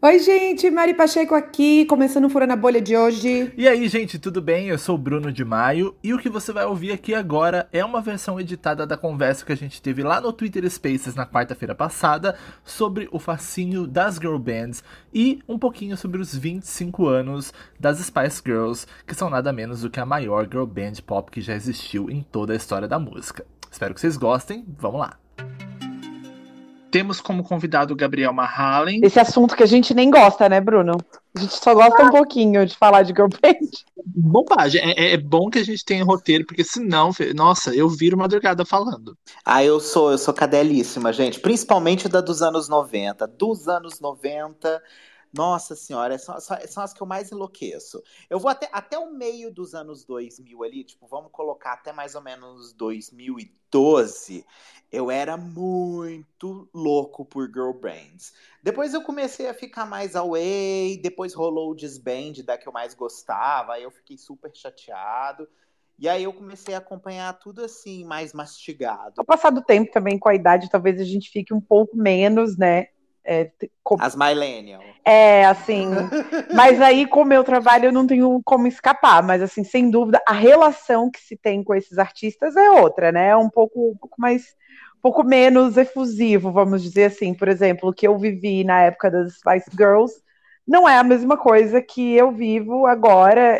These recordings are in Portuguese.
Oi, gente, Mari Pacheco aqui, começando o Furando a Bolha de hoje. E aí, gente, tudo bem? Eu sou o Bruno de Maio e o que você vai ouvir aqui agora é uma versão editada da conversa que a gente teve lá no Twitter Spaces na quarta-feira passada sobre o fascínio das girl bands e um pouquinho sobre os 25 anos das Spice Girls, que são nada menos do que a maior girl band pop que já existiu em toda a história da música. Espero que vocês gostem, vamos lá! Temos como convidado o Gabriel Mahalen. Esse assunto que a gente nem gosta, né, Bruno? A gente só gosta um pouquinho de falar de girl band. Bobagem. É, é, bom que a gente tenha roteiro, porque senão, nossa, eu viro madrugada falando. Ah, eu sou, eu sou cadelíssima, gente. Principalmente da dos anos 90. Dos anos 90. Nossa senhora, são, são as que eu mais enlouqueço. Eu vou até, até o meio dos anos 2000 ali, tipo, vamos colocar até mais ou menos 2012 eu era muito louco por girl bands. Depois eu comecei a ficar mais away, depois rolou o disband da que eu mais gostava, aí eu fiquei super chateado. E aí eu comecei a acompanhar tudo assim, mais mastigado. Ao passar do tempo também, com a idade, talvez a gente fique um pouco menos, né? É, com... As millennial. É, assim. mas aí, com o meu trabalho, eu não tenho como escapar. Mas, assim, sem dúvida, a relação que se tem com esses artistas é outra, né? É um pouco, um pouco mais pouco menos efusivo, vamos dizer assim. Por exemplo, o que eu vivi na época das Spice Girls não é a mesma coisa que eu vivo agora,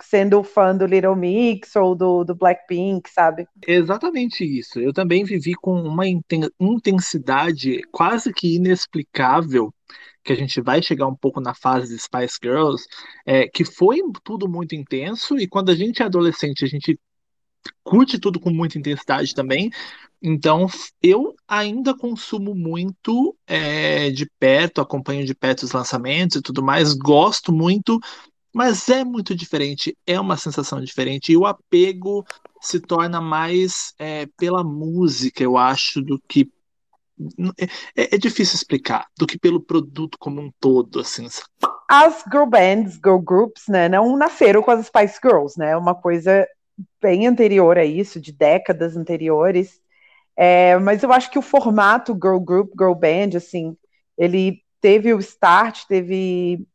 sendo fã do Little Mix ou do, do Blackpink, sabe? Exatamente isso. Eu também vivi com uma intensidade quase que inexplicável que a gente vai chegar um pouco na fase de Spice Girls, é, que foi tudo muito intenso, e quando a gente é adolescente, a gente curte tudo com muita intensidade também, então, eu ainda consumo muito é, de perto, acompanho de perto os lançamentos e tudo mais, gosto muito, mas é muito diferente, é uma sensação diferente, e o apego se torna mais é, pela música, eu acho, do que. É, é, difícil explicar, do que pelo produto como um todo, assim. As girl bands, girl groups, né, não nasceram com as Spice Girls, né? Uma coisa bem anterior a isso, de décadas anteriores. É, mas eu acho que o formato girl group, girl band, assim, ele teve o start, teve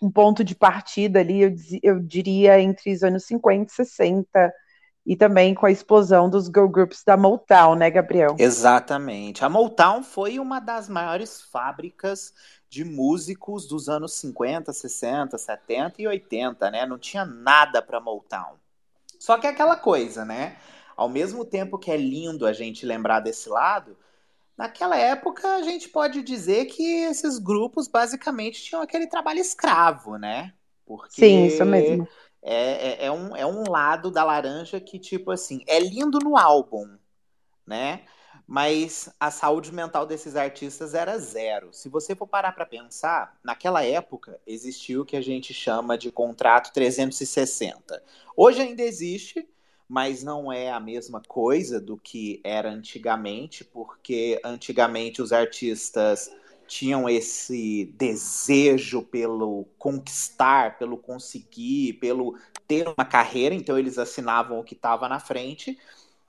um ponto de partida ali, eu, eu diria, entre os anos 50 e 60, e também com a explosão dos girl groups da Motown, né, Gabriel? Exatamente. A Motown foi uma das maiores fábricas de músicos dos anos 50, 60, 70 e 80, né? Não tinha nada para Motown. Só que é aquela coisa, né? ao mesmo tempo que é lindo a gente lembrar desse lado, naquela época a gente pode dizer que esses grupos basicamente tinham aquele trabalho escravo, né? Porque Sim, isso mesmo. É, é, é, um, é um lado da laranja que, tipo assim, é lindo no álbum, né? Mas a saúde mental desses artistas era zero. Se você for parar para pensar, naquela época existiu o que a gente chama de contrato 360. Hoje ainda existe, mas não é a mesma coisa do que era antigamente, porque antigamente os artistas tinham esse desejo pelo conquistar, pelo conseguir, pelo ter uma carreira, então eles assinavam o que estava na frente.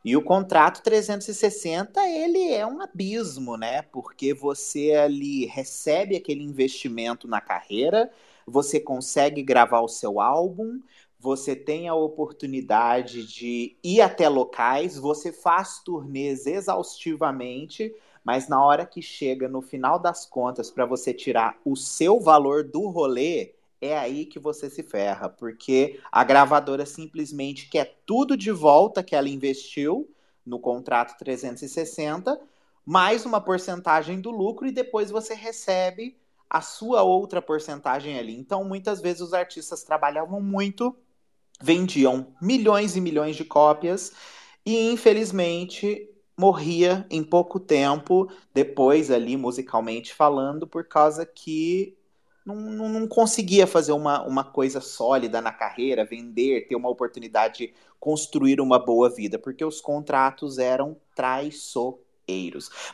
E o contrato 360, ele é um abismo, né? Porque você ali recebe aquele investimento na carreira, você consegue gravar o seu álbum, você tem a oportunidade de ir até locais, você faz turnês exaustivamente, mas na hora que chega no final das contas para você tirar o seu valor do rolê, é aí que você se ferra, porque a gravadora simplesmente quer tudo de volta que ela investiu no contrato 360, mais uma porcentagem do lucro e depois você recebe a sua outra porcentagem ali. Então, muitas vezes os artistas trabalhavam muito vendiam milhões e milhões de cópias e infelizmente morria em pouco tempo depois ali musicalmente falando por causa que não, não, conseguia fazer uma, uma coisa sólida na carreira, vender, ter uma oportunidade de construir uma boa vida, porque os contratos eram traiçoeiros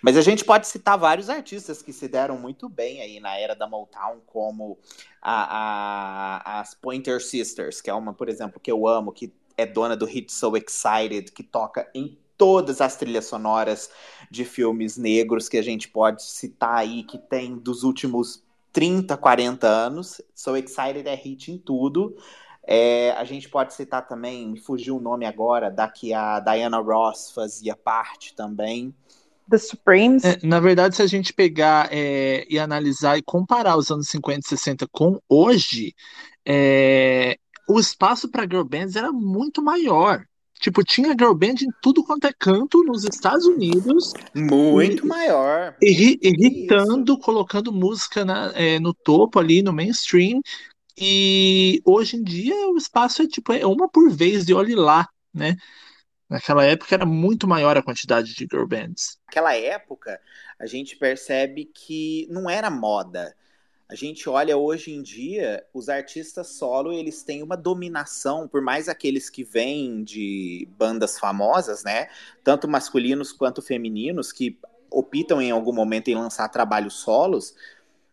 mas a gente pode citar vários artistas que se deram muito bem aí na era da Motown, como a, a, as Pointer Sisters, que é uma, por exemplo, que eu amo, que é dona do hit So Excited, que toca em todas as trilhas sonoras de filmes negros que a gente pode citar aí, que tem dos últimos 30, 40 anos. So Excited é hit em tudo. É, a gente pode citar também, me fugiu o nome agora, da que a Diana Ross fazia parte também. The Supremes. É, na verdade, se a gente pegar é, e analisar e comparar os anos 50 e 60 com hoje, é, o espaço para girl bands era muito maior. Tipo, tinha girl band em tudo quanto é canto nos Estados Unidos. Muito e, maior. Irritando, Isso. colocando música na, é, no topo ali, no mainstream. E hoje em dia o espaço é tipo, é uma por vez, de olhe lá, né? Naquela época era muito maior a quantidade de girl bands. Naquela época, a gente percebe que não era moda. A gente olha hoje em dia, os artistas solo, eles têm uma dominação, por mais aqueles que vêm de bandas famosas, né? Tanto masculinos quanto femininos, que optam em algum momento em lançar trabalhos solos,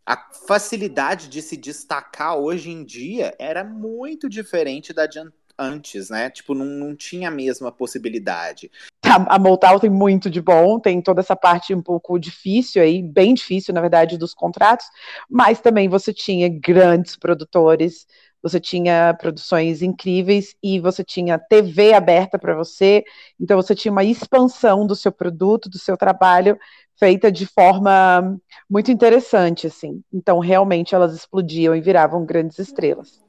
a facilidade de se destacar hoje em dia era muito diferente da de antes, né? Tipo, não, não tinha a mesma possibilidade. A, a Motown tem muito de bom, tem toda essa parte um pouco difícil aí, bem difícil, na verdade, dos contratos, mas também você tinha grandes produtores, você tinha produções incríveis e você tinha TV aberta para você, então você tinha uma expansão do seu produto, do seu trabalho, feita de forma muito interessante, assim. Então, realmente, elas explodiam e viravam grandes estrelas.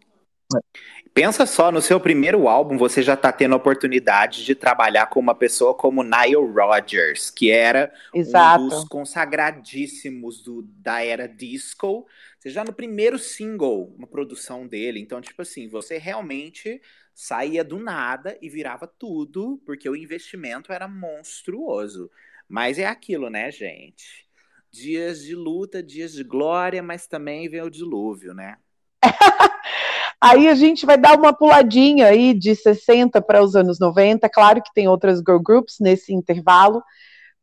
Pensa só, no seu primeiro álbum você já está tendo a oportunidade de trabalhar com uma pessoa como Nile Rodgers, que era Exato. um dos consagradíssimos do, da era disco. Você já no primeiro single, uma produção dele. Então, tipo assim, você realmente saía do nada e virava tudo, porque o investimento era monstruoso. Mas é aquilo, né, gente? Dias de luta, dias de glória, mas também vem o dilúvio, né? Aí a gente vai dar uma puladinha aí de 60 para os anos 90. Claro que tem outras girl groups nesse intervalo,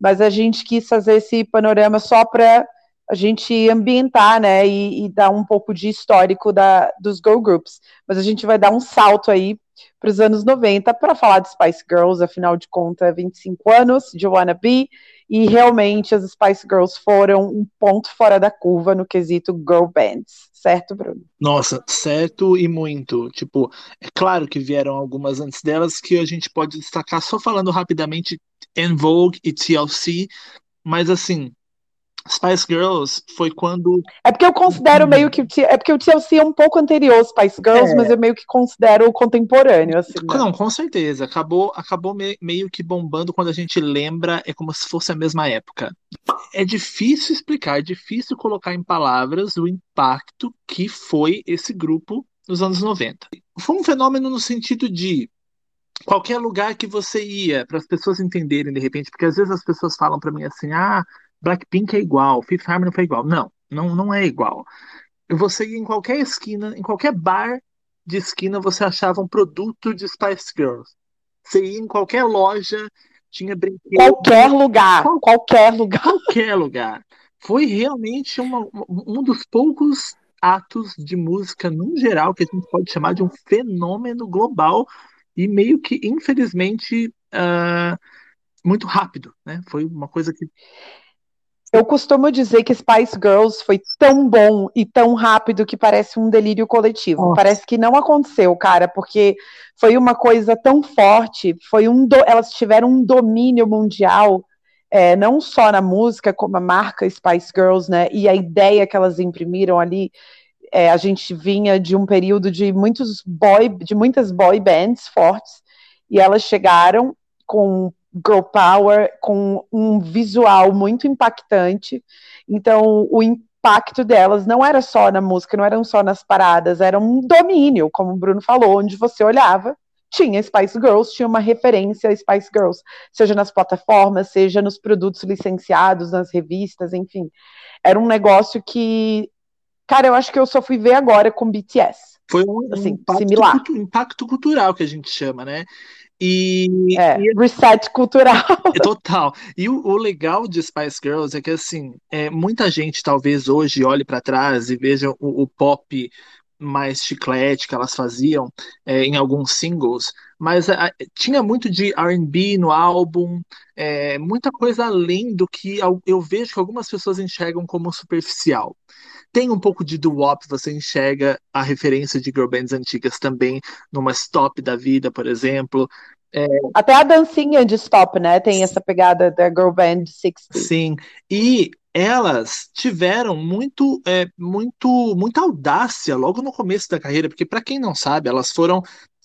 mas a gente quis fazer esse panorama só para a gente ambientar, né, e, e, dar um pouco de histórico da, dos girl groups. Mas a gente vai dar um salto aí para os anos 90 para falar de Spice Girls, afinal de contas, 25 anos de Wanna Be, e realmente as Spice Girls foram um ponto fora da curva no quesito girl bands, certo, Bruno? Nossa, certo e muito. Tipo, é claro que vieram algumas antes delas que a gente pode destacar só falando rapidamente En Vogue e TLC, mas assim, Spice Girls foi quando. É porque eu considero meio que. É porque o TLC é um pouco anterior Spice Girls, é. mas eu meio que considero contemporâneo. Assim, né? Não, com certeza. Acabou, acabou meio que bombando quando a gente lembra, é como se fosse a mesma época. É difícil explicar, é difícil colocar em palavras o impacto que foi esse grupo nos anos 90. Foi um fenômeno no sentido de qualquer lugar que você ia, para as pessoas entenderem de repente, porque às vezes as pessoas falam para mim assim: ah Blackpink é igual, Fifth Harmony foi igual. Não, não, não é igual. Você ia em qualquer esquina, em qualquer bar de esquina, você achava um produto de Spice Girls. Você ia em qualquer loja, tinha brinquedo. Qualquer lugar, qual, qualquer lugar. Qualquer lugar. Foi realmente uma, um dos poucos atos de música, no geral, que a gente pode chamar de um fenômeno global e meio que, infelizmente, uh, muito rápido, né? Foi uma coisa que eu costumo dizer que Spice Girls foi tão bom e tão rápido que parece um delírio coletivo. Nossa. Parece que não aconteceu, cara, porque foi uma coisa tão forte, foi um do... elas tiveram um domínio mundial, é, não só na música, como a marca Spice Girls, né? E a ideia que elas imprimiram ali. É, a gente vinha de um período de muitos boy, de muitas boy bands fortes, e elas chegaram com girl power com um visual muito impactante. Então, o impacto delas não era só na música, não eram só nas paradas, era um domínio, como o Bruno falou, onde você olhava, tinha Spice Girls, tinha uma referência a Spice Girls, seja nas plataformas, seja nos produtos licenciados, nas revistas, enfim. Era um negócio que, cara, eu acho que eu só fui ver agora com BTS. Foi um, assim, impacto, similar. impacto cultural que a gente chama, né? E, é, e, reset cultural. É total. E o, o, legal de Spice Girls é que assim, é, muita gente talvez hoje olhe para trás e veja o, o, pop mais chiclete que elas faziam é, em alguns singles, mas a, tinha muito de R&B no álbum, é, muita coisa além do que eu vejo que algumas pessoas enxergam como superficial. Tem um pouco de doo-wop, você enxerga a referência de girl bands antigas também numa Stop da vida, por exemplo. É... Até a dancinha de Stop, né? Tem essa pegada da girl band 60. Sim, e elas tiveram muito, é, muito, muita audácia logo no começo da carreira, porque para quem não sabe, elas foram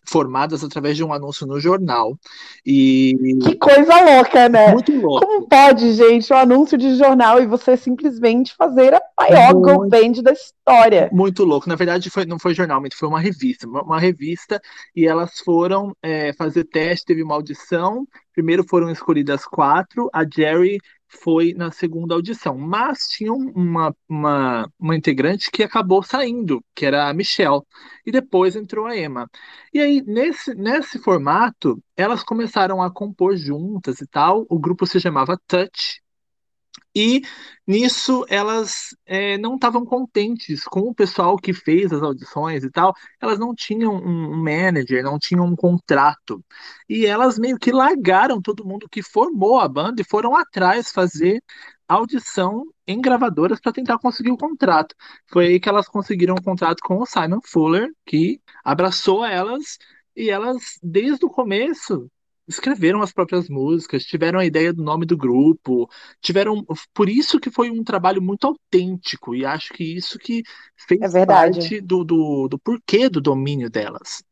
formadas através de um anúncio no jornal. E que coisa louca, né? Muito louco. Como pode, gente, um anúncio de jornal e você simplesmente fazer a maior muito, girl band da história? Muito louco. Na verdade, foi, não foi jornal, foi uma revista, uma, revista e elas foram é, fazer teste, teve uma audição. Primeiro foram escolhidas quatro. A Jerry foi na segunda audição. Mas tinha uma, uma, uma integrante que acabou saindo, que era a Michelle. E depois entrou a Emma. E aí, nesse, nesse formato, elas começaram a compor juntas e tal. O grupo se chamava Touch. E nisso elas é, não estavam contentes com o pessoal que fez as audições e tal. Elas não tinham um manager, não tinham um contrato. E elas meio que largaram todo mundo que formou a banda e foram atrás fazer audição em gravadoras para tentar conseguir o contrato. Foi aí que elas conseguiram o contrato com o Simon Fuller, que abraçou elas e elas, desde o começo, escreveram as próprias músicas, tiveram a ideia do nome do grupo, tiveram por isso que foi um trabalho muito autêntico e acho que isso que fez é parte do, do, do porquê do domínio delas.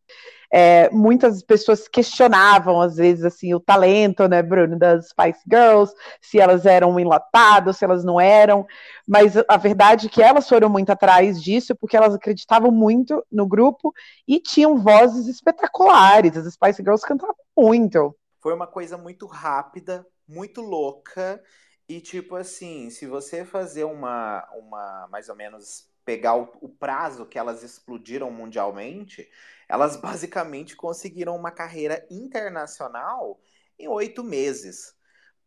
É, muitas pessoas questionavam, às vezes, assim, o talento, né, Bruno, das Spice Girls, se elas eram enlatadas, se elas não eram, mas a verdade é que elas foram muito atrás disso, porque elas acreditavam muito no grupo e tinham vozes espetaculares, as Spice Girls cantavam muito. Foi uma coisa muito rápida, muito louca, e tipo assim, se você fazer uma, uma mais ou menos pegar o, o prazo que elas explodiram mundialmente, elas basicamente conseguiram uma carreira internacional em oito meses,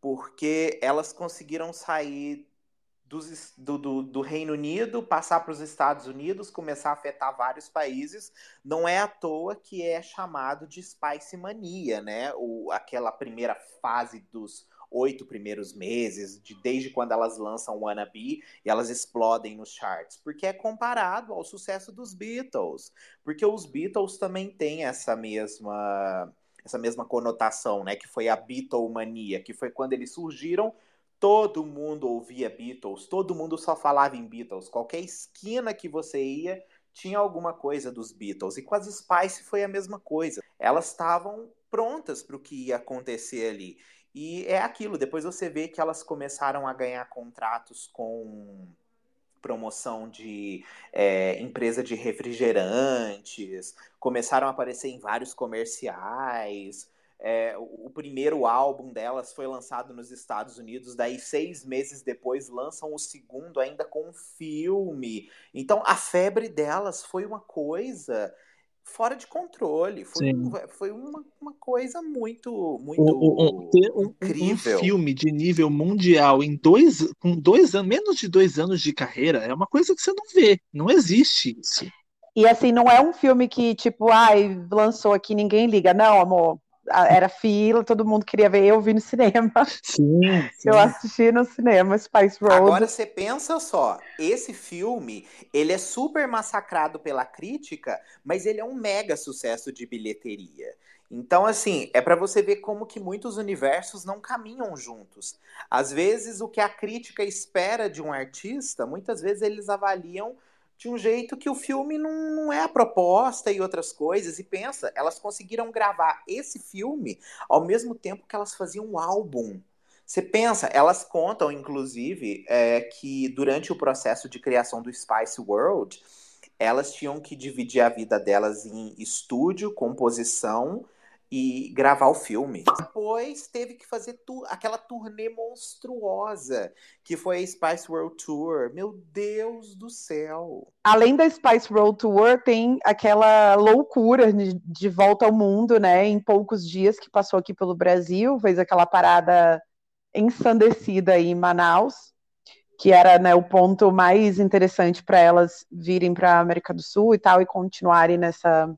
porque elas conseguiram sair dos, do, do, do, Reino Unido, passar para os Estados Unidos, começar a afetar vários países. Não é à toa que é chamado de Spice Mania, né? O, aquela primeira fase dos oito primeiros meses, de, desde quando elas lançam Wannabe e elas explodem nos charts, porque é comparado ao sucesso dos Beatles, porque os Beatles também têm essa mesma essa mesma conotação, né, que foi a Beatlemania, que foi quando eles surgiram, todo mundo ouvia Beatles, todo mundo só falava em Beatles, qualquer esquina que você ia tinha alguma coisa dos Beatles. E com as Spice foi a mesma coisa. Elas estavam prontas para o que ia acontecer ali. E é aquilo, depois você vê que elas começaram a ganhar contratos com promoção de é, empresa de refrigerantes, começaram a aparecer em vários comerciais. É, o primeiro álbum delas foi lançado nos Estados Unidos, daí seis meses depois lançam o segundo ainda com um filme. Então a febre delas foi uma coisa fora de controle. Foi, um, foi uma, uma, coisa muito, muito um, um, incrível. Um filme de nível mundial em dois, com dois anos, menos de dois anos de carreira, é uma coisa que você não vê. Não existe isso. E assim, não é um filme que, tipo, ai, lançou aqui, ninguém liga. Não, amor era fila, todo mundo queria ver, eu vi no cinema. Sim, sim. Eu assisti no cinema, Spice Road. Agora você pensa só, esse filme, ele é super massacrado pela crítica, mas ele é um mega sucesso de bilheteria. Então, assim, é para você ver como que muitos universos não caminham juntos. Às vezes, o que a crítica espera de um artista, muitas vezes eles avaliam de um jeito que o filme não, não é a proposta e outras coisas. E pensa, elas conseguiram gravar esse filme ao mesmo tempo que elas faziam um álbum. Você pensa, elas contam, inclusive, é, que durante o processo de criação do Spice World, elas tinham que dividir a vida delas em estúdio, composição e gravar o filme. Depois teve que fazer tu aquela turnê monstruosa que foi a Spice World Tour. Meu Deus do céu! Além da Spice World Tour, tem aquela loucura de, de volta ao mundo, né? Em poucos dias que passou aqui pelo Brasil, fez aquela parada ensandecida em Manaus, que era né, o ponto mais interessante para elas virem para a América do Sul e tal e continuarem nessa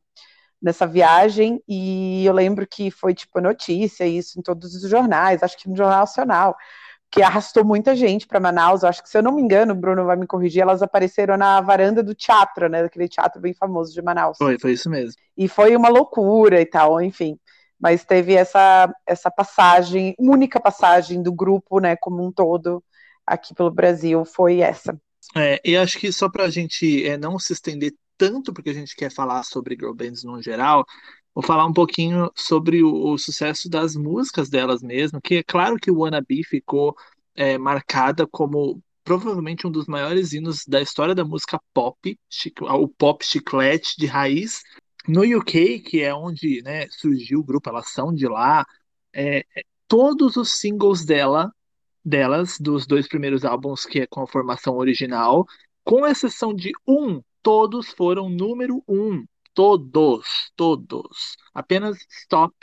nessa viagem e eu lembro que foi tipo notícia isso em todos os jornais, acho que no Jornal Nacional, que arrastou muita gente para Manaus. Eu acho que, se eu não me engano, o Bruno vai me corrigir, elas apareceram na varanda do teatro, né? Daquele teatro bem famoso de Manaus. Foi, foi isso mesmo. E foi uma loucura e tal, enfim. Mas teve essa, essa passagem, única passagem do grupo, né, como um todo, aqui pelo Brasil, foi essa. É, e acho que só para a gente é, não se estender tanto, porque a gente quer falar sobre girl bands no geral, vou falar um pouquinho sobre o, o sucesso das músicas delas mesmo, que é claro que o Wannabe ficou é, marcada como provavelmente um dos maiores hinos da história da música pop, o pop chiclete de raiz. No UK, que é onde né, surgiu o grupo, elas são de lá, é, é, todos os singles dela, delas, dos dois primeiros álbuns, que é com a formação original, com exceção de um, todos foram número um. Todos, todos. Apenas Stop,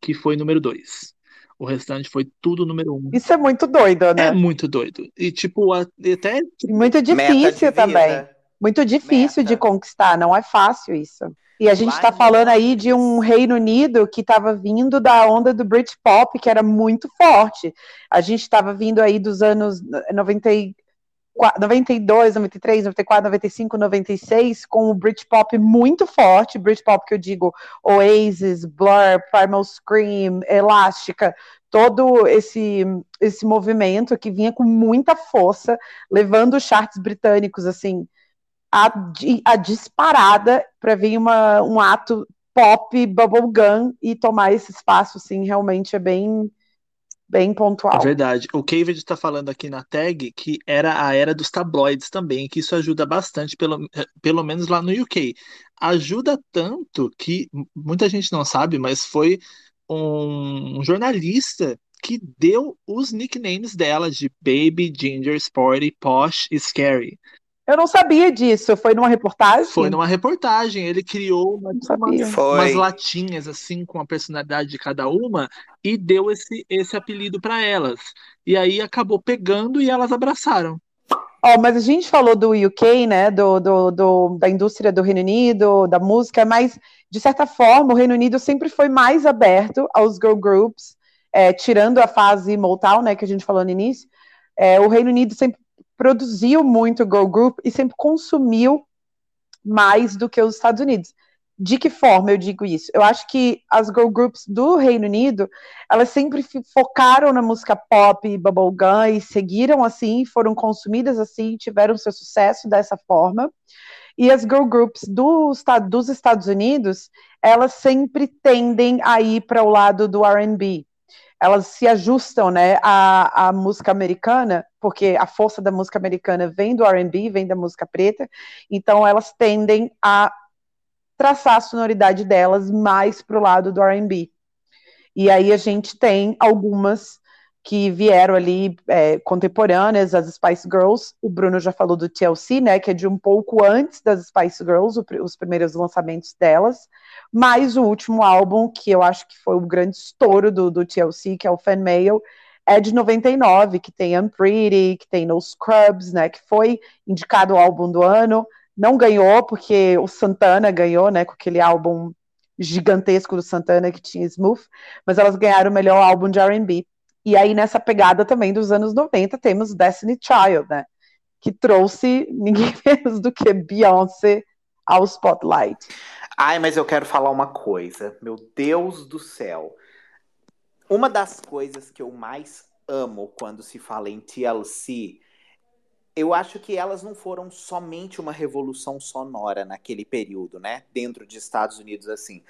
que foi número dois. O restante foi tudo número um. Isso é muito doido, né? É muito doido. E, tipo, até. Muito difícil também. Muito difícil Meta. de conquistar, não é fácil isso. E a gente está falando aí de um Reino Unido que estava vindo da onda do Britpop, que era muito forte. A gente estava vindo aí dos anos 90, 92, 93, 94, 95, 96, com o Britpop muito forte, Britpop que eu digo Oasis, Blur, Primal Scream, Elástica, todo esse esse movimento que vinha com muita força, levando os charts britânicos assim a, a disparada para vir uma, um ato pop, bubblegum e tomar esse espaço, assim, realmente é bem bem pontual. É verdade. O Caved está falando aqui na tag que era a era dos tabloides também, que isso ajuda bastante, pelo, pelo menos lá no UK. Ajuda tanto que muita gente não sabe, mas foi um, um jornalista que deu os nicknames dela de Baby, Ginger, Sporty, Posh e Scary. Eu não sabia disso. Foi numa reportagem? Foi numa reportagem. Ele criou uma, umas, umas, latinhas assim com a personalidade de cada uma e deu esse, esse apelido para elas. E aí acabou pegando e elas abraçaram. Oh, mas a gente falou do UK, né? Do, do, do, da indústria do Reino Unido, da música, mas de certa forma o Reino Unido sempre foi mais aberto aos girl groups, é, tirando a fase Motown, né? Que a gente falou no início. É, o Reino Unido sempre produziu muito girl group e sempre consumiu mais do que os Estados Unidos. De que forma eu digo isso? Eu acho que as girl groups do Reino Unido, elas sempre focaram na música pop, bubblegum e seguiram assim, foram consumidas assim, tiveram seu sucesso dessa forma. E as girl groups do, dos Estados Unidos, elas sempre tendem a ir para o lado do R&B, elas se ajustam né, à, à música americana, porque a força da música americana vem do RB, vem da música preta, então elas tendem a traçar a sonoridade delas mais para o lado do RB. E aí a gente tem algumas que vieram ali é, contemporâneas, as Spice Girls. O Bruno já falou do TLC, né, que é de um pouco antes das Spice Girls, o, os primeiros lançamentos delas. Mas o último álbum, que eu acho que foi o grande estouro do, do TLC, que é o Fan Mail, é de 99, que tem Unpretty, que tem No Scrubs, né, que foi indicado o álbum do ano. Não ganhou, porque o Santana ganhou, né, com aquele álbum gigantesco do Santana que tinha Smooth, mas elas ganharam o melhor álbum de R&B. E aí, nessa pegada também dos anos 90, temos Destiny Child, né? Que trouxe ninguém menos do que Beyoncé ao spotlight. Ai, mas eu quero falar uma coisa. Meu Deus do céu. Uma das coisas que eu mais amo quando se fala em TLC, eu acho que elas não foram somente uma revolução sonora naquele período, né? Dentro de Estados Unidos, assim.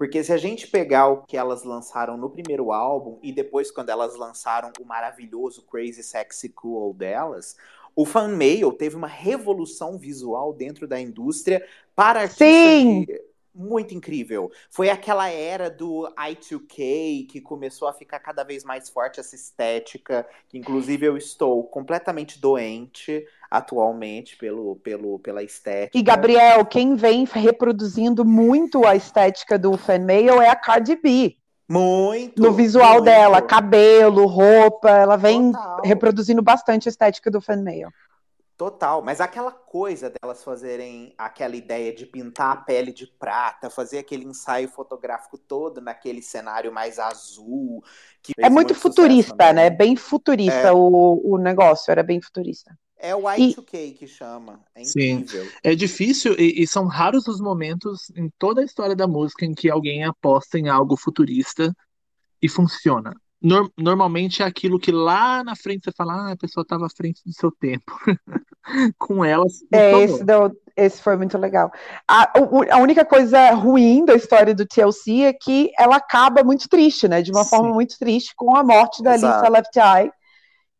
Porque se a gente pegar o que elas lançaram no primeiro álbum e depois quando elas lançaram o maravilhoso Crazy Sexy Cool delas, o fan mail teve uma revolução visual dentro da indústria para artistas Sim. De muito incrível. Foi aquela era do I2K que começou a ficar cada vez mais forte essa estética, que inclusive eu estou completamente doente atualmente pelo, pelo, pela estética. E Gabriel, quem vem reproduzindo muito a estética do fanmail é a Cardi B. Muito. No visual muito. dela, cabelo, roupa, ela vem Total. reproduzindo bastante a estética do fanmail. Total, mas aquela coisa delas fazerem aquela ideia de pintar a pele de prata, fazer aquele ensaio fotográfico todo naquele cenário mais azul. é muito, muito futurista, né? Bem futurista é. o, o negócio, era bem futurista. É o Y2K e... que chama. É incrível. Sim. É difícil e, e, são raros os momentos em toda a história da música em que alguém aposta em algo futurista e funciona normalmente é aquilo que lá na frente você fala, ah, a pessoa estava à frente do seu tempo. Com elas. É, esse, deu, esse foi muito legal. A, a única coisa ruim da história do TLC é que ela acaba muito triste, né? De uma Sim. forma muito triste, com a morte da Exato. Lisa Left Eye.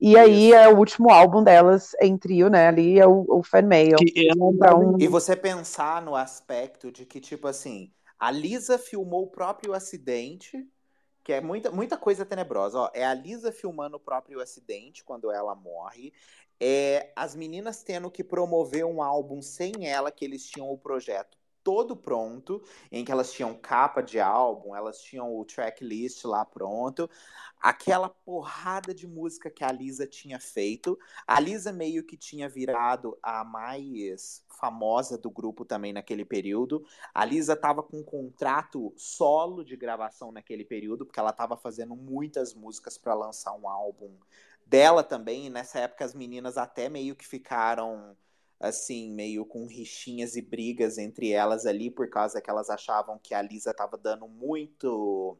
E aí é o último álbum delas em trio, né? Ali é o, o Fan Mail. Então... E você pensar no aspecto de que, tipo assim, a Lisa filmou o próprio acidente que é muita, muita coisa tenebrosa. Ó, é a Lisa filmando o próprio acidente quando ela morre. É as meninas tendo que promover um álbum sem ela, que eles tinham o projeto todo pronto, em que elas tinham capa de álbum, elas tinham o tracklist lá pronto, aquela porrada de música que a Lisa tinha feito. A Lisa meio que tinha virado a mais famosa do grupo também naquele período. A Lisa estava com um contrato solo de gravação naquele período, porque ela estava fazendo muitas músicas para lançar um álbum dela também. E nessa época as meninas até meio que ficaram assim, meio com rixinhas e brigas entre elas ali, por causa que elas achavam que a Lisa estava dando muito,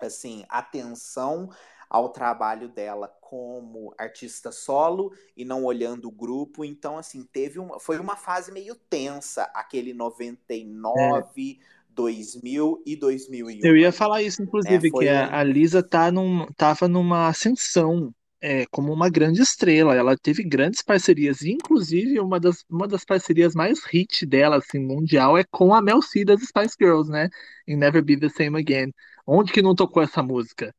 assim, atenção ao trabalho dela como artista solo e não olhando o grupo. Então, assim, teve uma, foi uma fase meio tensa, aquele 99, é. 2000 e 2001. Eu ia falar isso, inclusive, é, que um... a Lisa tá num, tava numa ascensão é, como uma grande estrela. Ela teve grandes parcerias, inclusive uma das, uma das parcerias mais hit dela, assim, mundial, é com a Mel C das Spice Girls, né? Em Never Be the Same Again. Onde que não tocou essa música?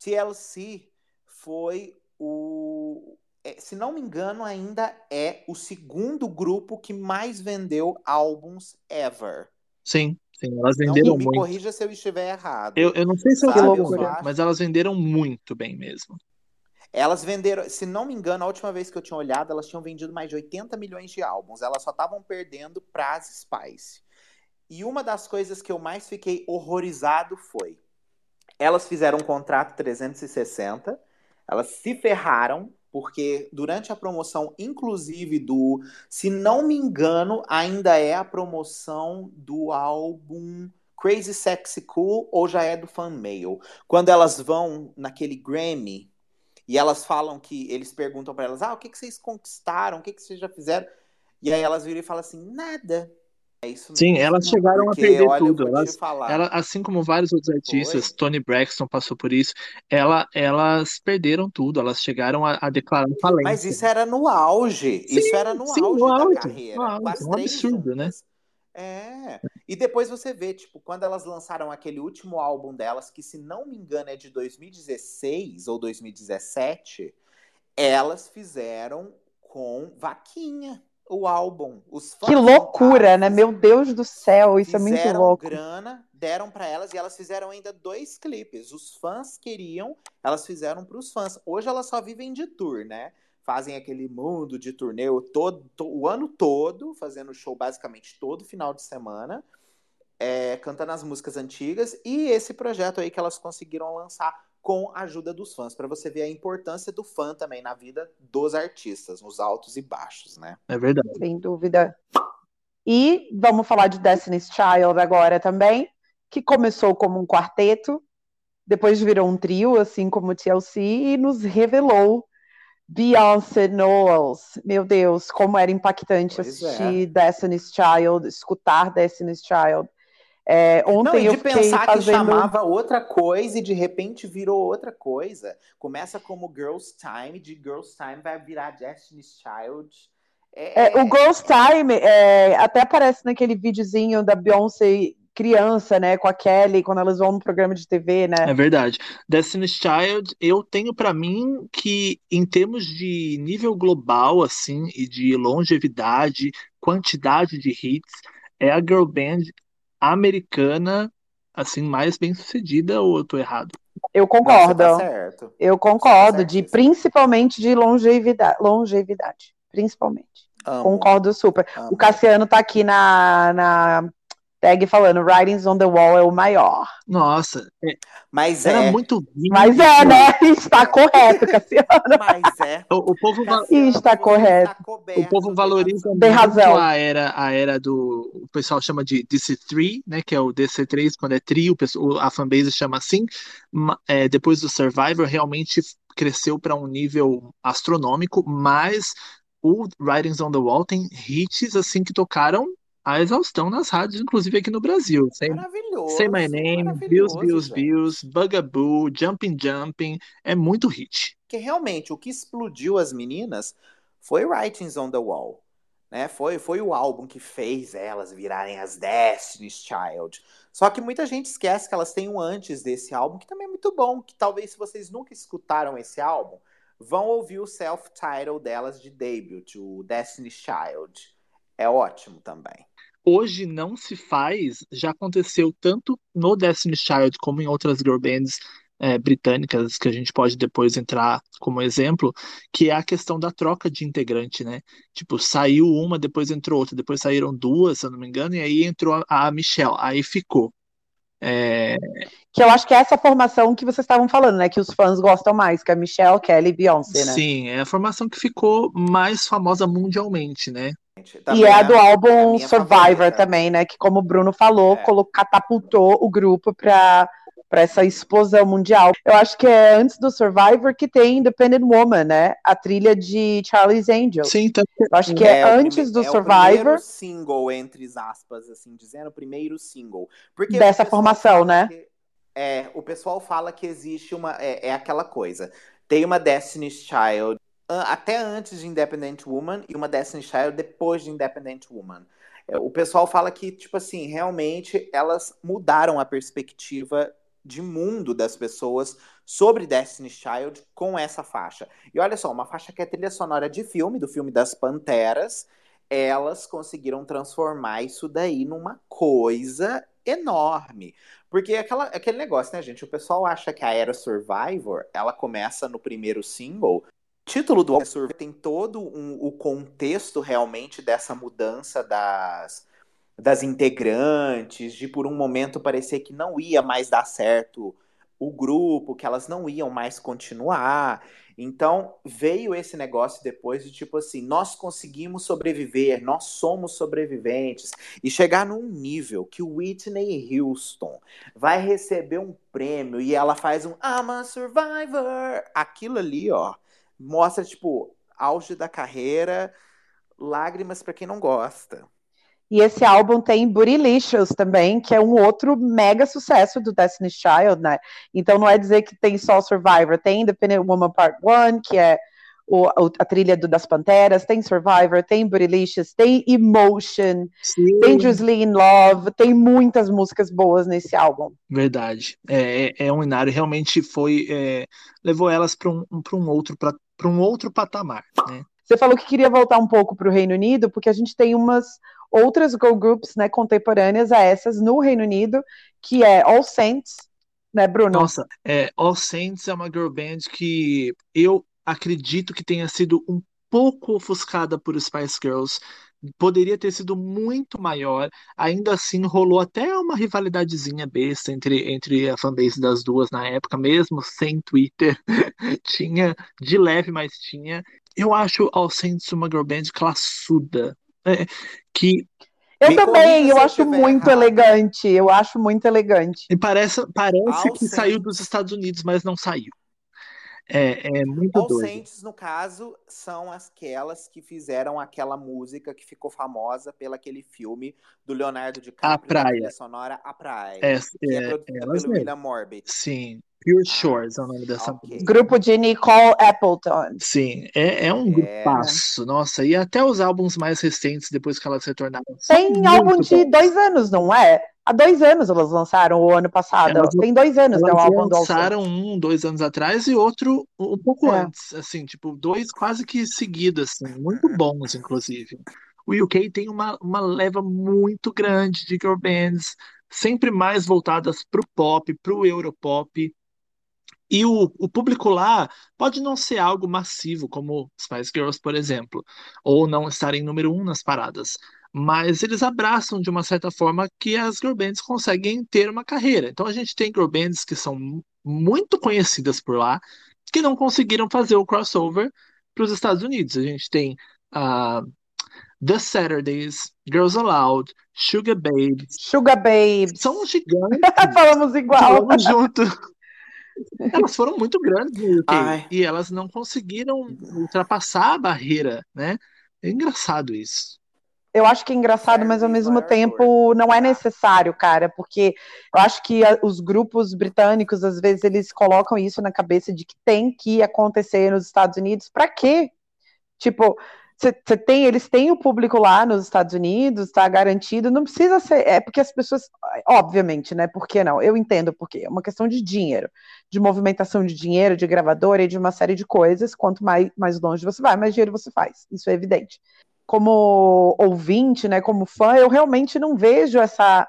TLC foi o. É, se não me engano, ainda é o segundo grupo que mais vendeu álbuns ever. Sim. Sim, elas venderam não, me muito. Me corrija se eu estiver errado. Eu, eu não sei se eu tô mas elas venderam muito bem mesmo. Elas venderam, se não me engano, a última vez que eu tinha olhado, elas tinham vendido mais de 80 milhões de álbuns. Elas só estavam perdendo para as Spice. E uma das coisas que eu mais fiquei horrorizado foi: elas fizeram um contrato 360, elas se ferraram, porque durante a promoção, inclusive do, se não me engano, ainda é a promoção do álbum Crazy Sexy Cool ou já é do Fan Mail. Quando elas vão naquele Grammy e elas falam que eles perguntam para elas: "Ah, o que que vocês conquistaram? O que que vocês já fizeram?" E aí elas viram e falam assim: "Nada". É isso mesmo. Sim, elas chegaram Porque, a perder olha, tudo. Elas, ela, assim como vários outros artistas, Foi. Tony Braxton passou por isso, ela, elas perderam tudo, elas chegaram a, a declarar falência. Mas isso era no auge. Sim, isso era no sim, auge no da auge, carreira. No auge, um absurdo, né? É. E depois você vê, tipo, quando elas lançaram aquele último álbum delas, que se não me engano é de 2016 ou 2017, elas fizeram com vaquinha o álbum. Os que loucura, né? Meu Deus do céu, isso é muito louco. grana, deram para elas e elas fizeram ainda dois clipes. Os fãs queriam, elas fizeram para os fãs. Hoje elas só vivem de tour, né? Fazem aquele mundo de turnê o, todo, o ano todo, fazendo show basicamente todo final de semana, é, cantando as músicas antigas, e esse projeto aí que elas conseguiram lançar com a ajuda dos fãs, para você ver a importância do fã também na vida dos artistas, nos altos e baixos, né? É verdade. Sem dúvida. E vamos falar de Destiny's Child agora também, que começou como um quarteto, depois virou um trio, assim como o TLC, e nos revelou Beyoncé Knowles, meu Deus, como era impactante pois assistir é. Destiny's Child, escutar Destiny's Child. É, ontem Não, e de eu pensar fazendo... que chamava outra coisa e de repente virou outra coisa. Começa como Girls Time, de Girls Time vai virar Destiny's Child. É, é, o Girls Time é, até aparece naquele videozinho da Beyoncé criança, né, com a Kelly, quando elas vão no programa de TV, né? É verdade. Destiny's Child, eu tenho para mim que em termos de nível global assim e de longevidade, quantidade de hits, é a girl band americana assim mais bem sucedida ou eu tô errado? Eu concordo. Não, tá eu concordo, tá de principalmente de longevidade, longevidade. principalmente. Amo, Concordo super. amo. O Cassiano tá aqui na, na tag falando Writings on the Wall é o maior. Nossa, é- Mas era é, muito Mas é, né? Está correto, Cassiano. mas é. O, o povo Cassiano, Está correto. coberto, O povo tem valoriza razão. Tem muito razão. a era, a era do. O pessoal chama de DC3, né? Que é o DC3, quando é trio, a fanbase chama assim. É, depois do Survivor, realmente cresceu para um nível astronômico, mas o Writings on the Wall tem hits assim que tocaram a exaustão nas rádios, inclusive aqui no Brasil. Say, Maravilhoso. Say My Name, Bills, Bills. Bills, Bugaboo, Jumping Jumping, é muito hit. Porque realmente o que explodiu as meninas foi Writings on the Wall. Né? Foi, foi o álbum que fez elas virarem as Destiny's Child. Só que muita gente esquece que elas têm um antes desse álbum, que também é muito bom. Que talvez se vocês nunca escutaram esse álbum, vão ouvir o self-title delas de debut, o Destiny's Child. É ótimo também. Hoje não se faz, já aconteceu tanto no Destiny's Child como em outras girl bands é, britânicas, que a gente pode depois entrar como exemplo, que é a questão da troca de integrante, né? Tipo, saiu uma, depois entrou outra, depois saíram duas, se eu não me engano, e aí entrou a, a Michelle, aí ficou. É, Que eu acho que é essa formação que vocês estavam falando, né? Que os fãs gostam mais, que é Michelle, Kelly e Beyoncé, né? sim, é a formação que ficou mais famosa mundialmente, né? E Também é a do a álbum minha Survivor favorita. também, né? Que como o Bruno falou, É. colo- catapultou o grupo para para essa explosão mundial. Eu acho que é antes do Survivor que tem Independent Woman, né? A trilha de Charlie's Angels. Sim, que- Eu acho que é, o antes do é o Survivor primeiro single, entre aspas, assim, dizendo, o primeiro single. Porque Dessa o formação, né? que- é, o pessoal fala que existe uma. É, é aquela coisa. Tem uma Destiny's Child até antes de Independent Woman e uma Destiny's Child depois de Independent Woman. É, O pessoal fala que, tipo assim, realmente elas mudaram a perspectiva de mundo das pessoas sobre Destiny's Child com essa faixa. E olha só, uma faixa que é trilha sonora de filme, do filme das Panteras, elas conseguiram transformar isso daí numa coisa enorme. Porque aquela, aquele negócio, né, gente? O pessoal acha que a era Survivor, ela começa no primeiro single. Título do álbum tem todo um- o contexto realmente dessa mudança das, das integrantes, de por um momento parecer que não ia mais dar certo o grupo, que elas não iam mais continuar. Então veio esse negócio depois de tipo assim, nós conseguimos sobreviver, nós somos sobreviventes e chegar num nível que Whitney Houston vai receber um prêmio e ela faz um I'm a Survivor. Aquilo ali, ó, mostra tipo auge da carreira, lágrimas pra quem não gosta. E esse álbum tem Bootylicious também, que é um outro mega sucesso do Destiny's Child, né? Então não é dizer que tem só Survivor, tem Independent Woman Part 1, que é o, a trilha do, das Panteras, tem Survivor, tem Bootylicious, tem Emotion, Sim. Dangerously in Love, tem muitas músicas boas nesse álbum. Verdade. É, é, é um inário, realmente foi. é, levou elas para um, para um outro para um outro patamar, né? Você falou que queria voltar um pouco para o Reino Unido, porque a gente tem umas outras girl groups né, contemporâneas a essas no Reino Unido, que é All Saints, né, Bruno? Nossa, é, All Saints é uma girl band que eu acredito que tenha sido um pouco ofuscada por Spice Girls. Poderia ter sido muito maior. Ainda assim, rolou até uma rivalidadezinha besta entre, entre a fanbase das duas na época, mesmo sem Twitter. Tinha de leve, mas tinha. Eu acho All Saints uma girl band classuda. É, que eu Me também, eu acho muito errado. elegante, eu acho muito elegante. e parece, parece All que saiu dos Estados Unidos, mas não saiu. É, é muito All doido. Saints, no caso, são aquelas que fizeram aquela música que ficou famosa pelo aquele filme do Leonardo DiCaprio, da Praia. sonora A Praia, É, que é, é, produzida pelo. William Morbid. Sim, Pure Ah, Shores é o nome dessa ok. música. Grupo de Nicole Appleton. Sim, é, é um É. grupaço, nossa, e até os álbuns mais recentes, depois que elas retornaram, Tem álbum de bons. dois anos, não é? Há dois anos elas lançaram, o ano passado. Elas- Tem dois anos é o Elas álbum do lançaram um, dois anos atrás e outro um pouco É. antes, assim, tipo, dois quase que seguidos, assim, muito bons, inclusive. O UK tem uma, uma leva muito grande de girl bands, sempre mais voltadas pro pop, pro europop. E o, o público lá pode não ser algo massivo, como Spice Girls, por exemplo, ou não estarem número um nas paradas, mas eles abraçam de uma certa forma que as girl bands conseguem ter uma carreira. Então a gente tem girl bands que são muito conhecidas por lá, que não conseguiram fazer o crossover para os Estados Unidos. A gente tem uh, The Saturdays, Girls Aloud, Sugar Babes. Sugar Babes. São gigantes. Falamos igual. Falamos junto. Elas foram muito grandes no UK Ai. e elas não conseguiram ultrapassar a barreira, né? É engraçado isso. Eu acho que é engraçado, mas ao mesmo tempo não é necessário, cara, porque eu acho que os grupos britânicos, às vezes, eles colocam isso na cabeça de que tem que acontecer nos Estados Unidos. Para quê? Tipo, você tem, eles têm o público lá nos Estados Unidos, está garantido, não precisa ser, é porque as pessoas, obviamente, né? Por que não? Eu entendo porque é uma questão de dinheiro, de movimentação de dinheiro, de gravadora e de uma série de coisas. Quanto mais, mais longe você vai, mais dinheiro você faz. Isso é evidente. Como ouvinte, né? Como fã, eu realmente não vejo essa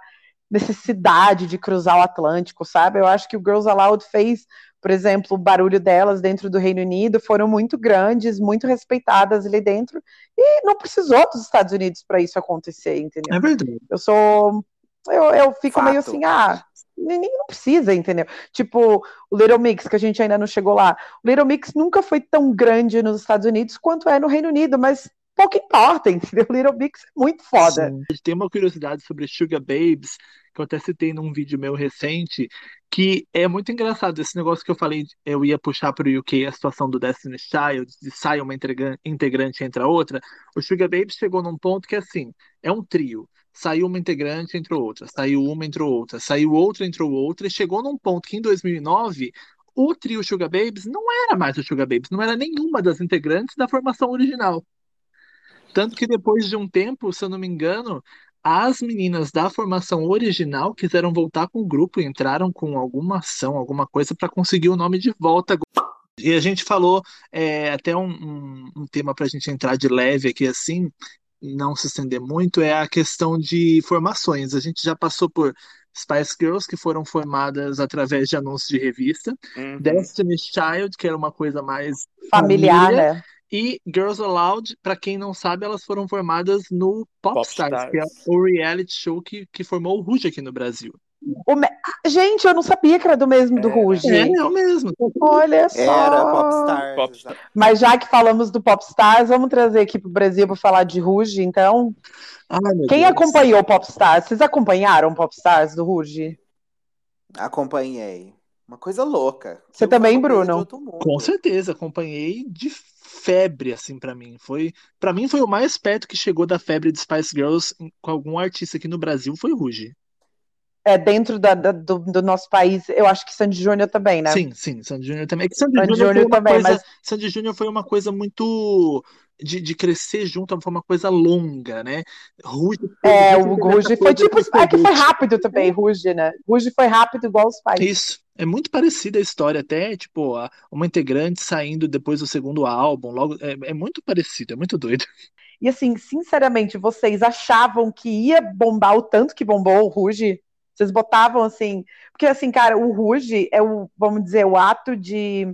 necessidade de cruzar o Atlântico, sabe? Eu acho que o Girls Aloud fez por exemplo, o barulho delas dentro do Reino Unido foram muito grandes, muito respeitadas ali dentro, e não precisou dos Estados Unidos para isso acontecer, entendeu? É verdade. Eu sou. Eu, eu fico Fato. meio assim, ah, nem não precisa, entendeu? Tipo, o Little Mix, que a gente ainda não chegou lá. O Little Mix nunca foi tão grande nos Estados Unidos quanto é no Reino Unido, mas pouco importa, entendeu? Little Mix é muito foda. Sim. Tem uma curiosidade sobre Sugar Babes, que eu até citei num vídeo meu recente, que é muito engraçado esse negócio que eu falei, eu ia puxar para o UK a situação do Destiny Child, de sai uma integrante entre a outra. O Sugar Babes chegou num ponto que assim, é um trio. Saiu uma integrante, entrou outra. Saiu uma, entrou outra. Saiu outra, entrou outra. E chegou num ponto que em 2009 o trio Sugar Babes não era mais o Sugar Babes, não era nenhuma das integrantes da formação original. Tanto que depois de um tempo, se eu não me engano, as meninas da formação original quiseram voltar com o grupo e entraram com alguma ação, alguma coisa para conseguir o nome de volta. E a gente falou é, até um, um, um tema para a gente entrar de leve aqui assim, não se estender muito, é a questão de formações. A gente já passou por Spice Girls, que foram formadas através de anúncios de revista, uhum. Destiny's Child, que era uma coisa mais familiar, família, né? E Girls Aloud, para quem não sabe, elas foram formadas no Popstars, Pop que é o reality show que, que formou o Ruge aqui no Brasil. Me... Gente, eu não sabia que era do mesmo do Ruge. É, é o mesmo. Olha só. Era Popstars. Popstars. Mas já que falamos do Popstars, vamos trazer aqui pro Brasil para falar de Ruge, então. Ai, Quem Deus. acompanhou o Popstars? Vocês acompanharam o Popstars do Ruge? Acompanhei. Uma coisa louca. Você também, Bruno? Com certeza, acompanhei de febre assim para mim. Foi, para mim foi o mais perto que chegou da febre de Spice Girls com algum artista aqui no Brasil foi Ruge. É, dentro da, da, do, do, nosso país, eu acho que Sandy Júnior também, né? Sim, sim, Sandy Júnior também. É que Sandy, Sandy Júnior também, coisa, mas... Sandy Júnior foi uma coisa muito de, de crescer junto, foi uma coisa longa, né? Ruge. É, o Ruge foi tipo. É que foi rápido também, Ruge, né? Ruge foi rápido igual os pais. Isso. É muito parecida a história, até, tipo, uma integrante saindo depois do segundo álbum, logo. É, é muito parecido, é muito doido. E assim, sinceramente, vocês achavam que ia bombar o tanto que bombou o Ruge? Vocês botavam assim. Porque, assim, cara, o Ruge é o, vamos dizer, o ato de,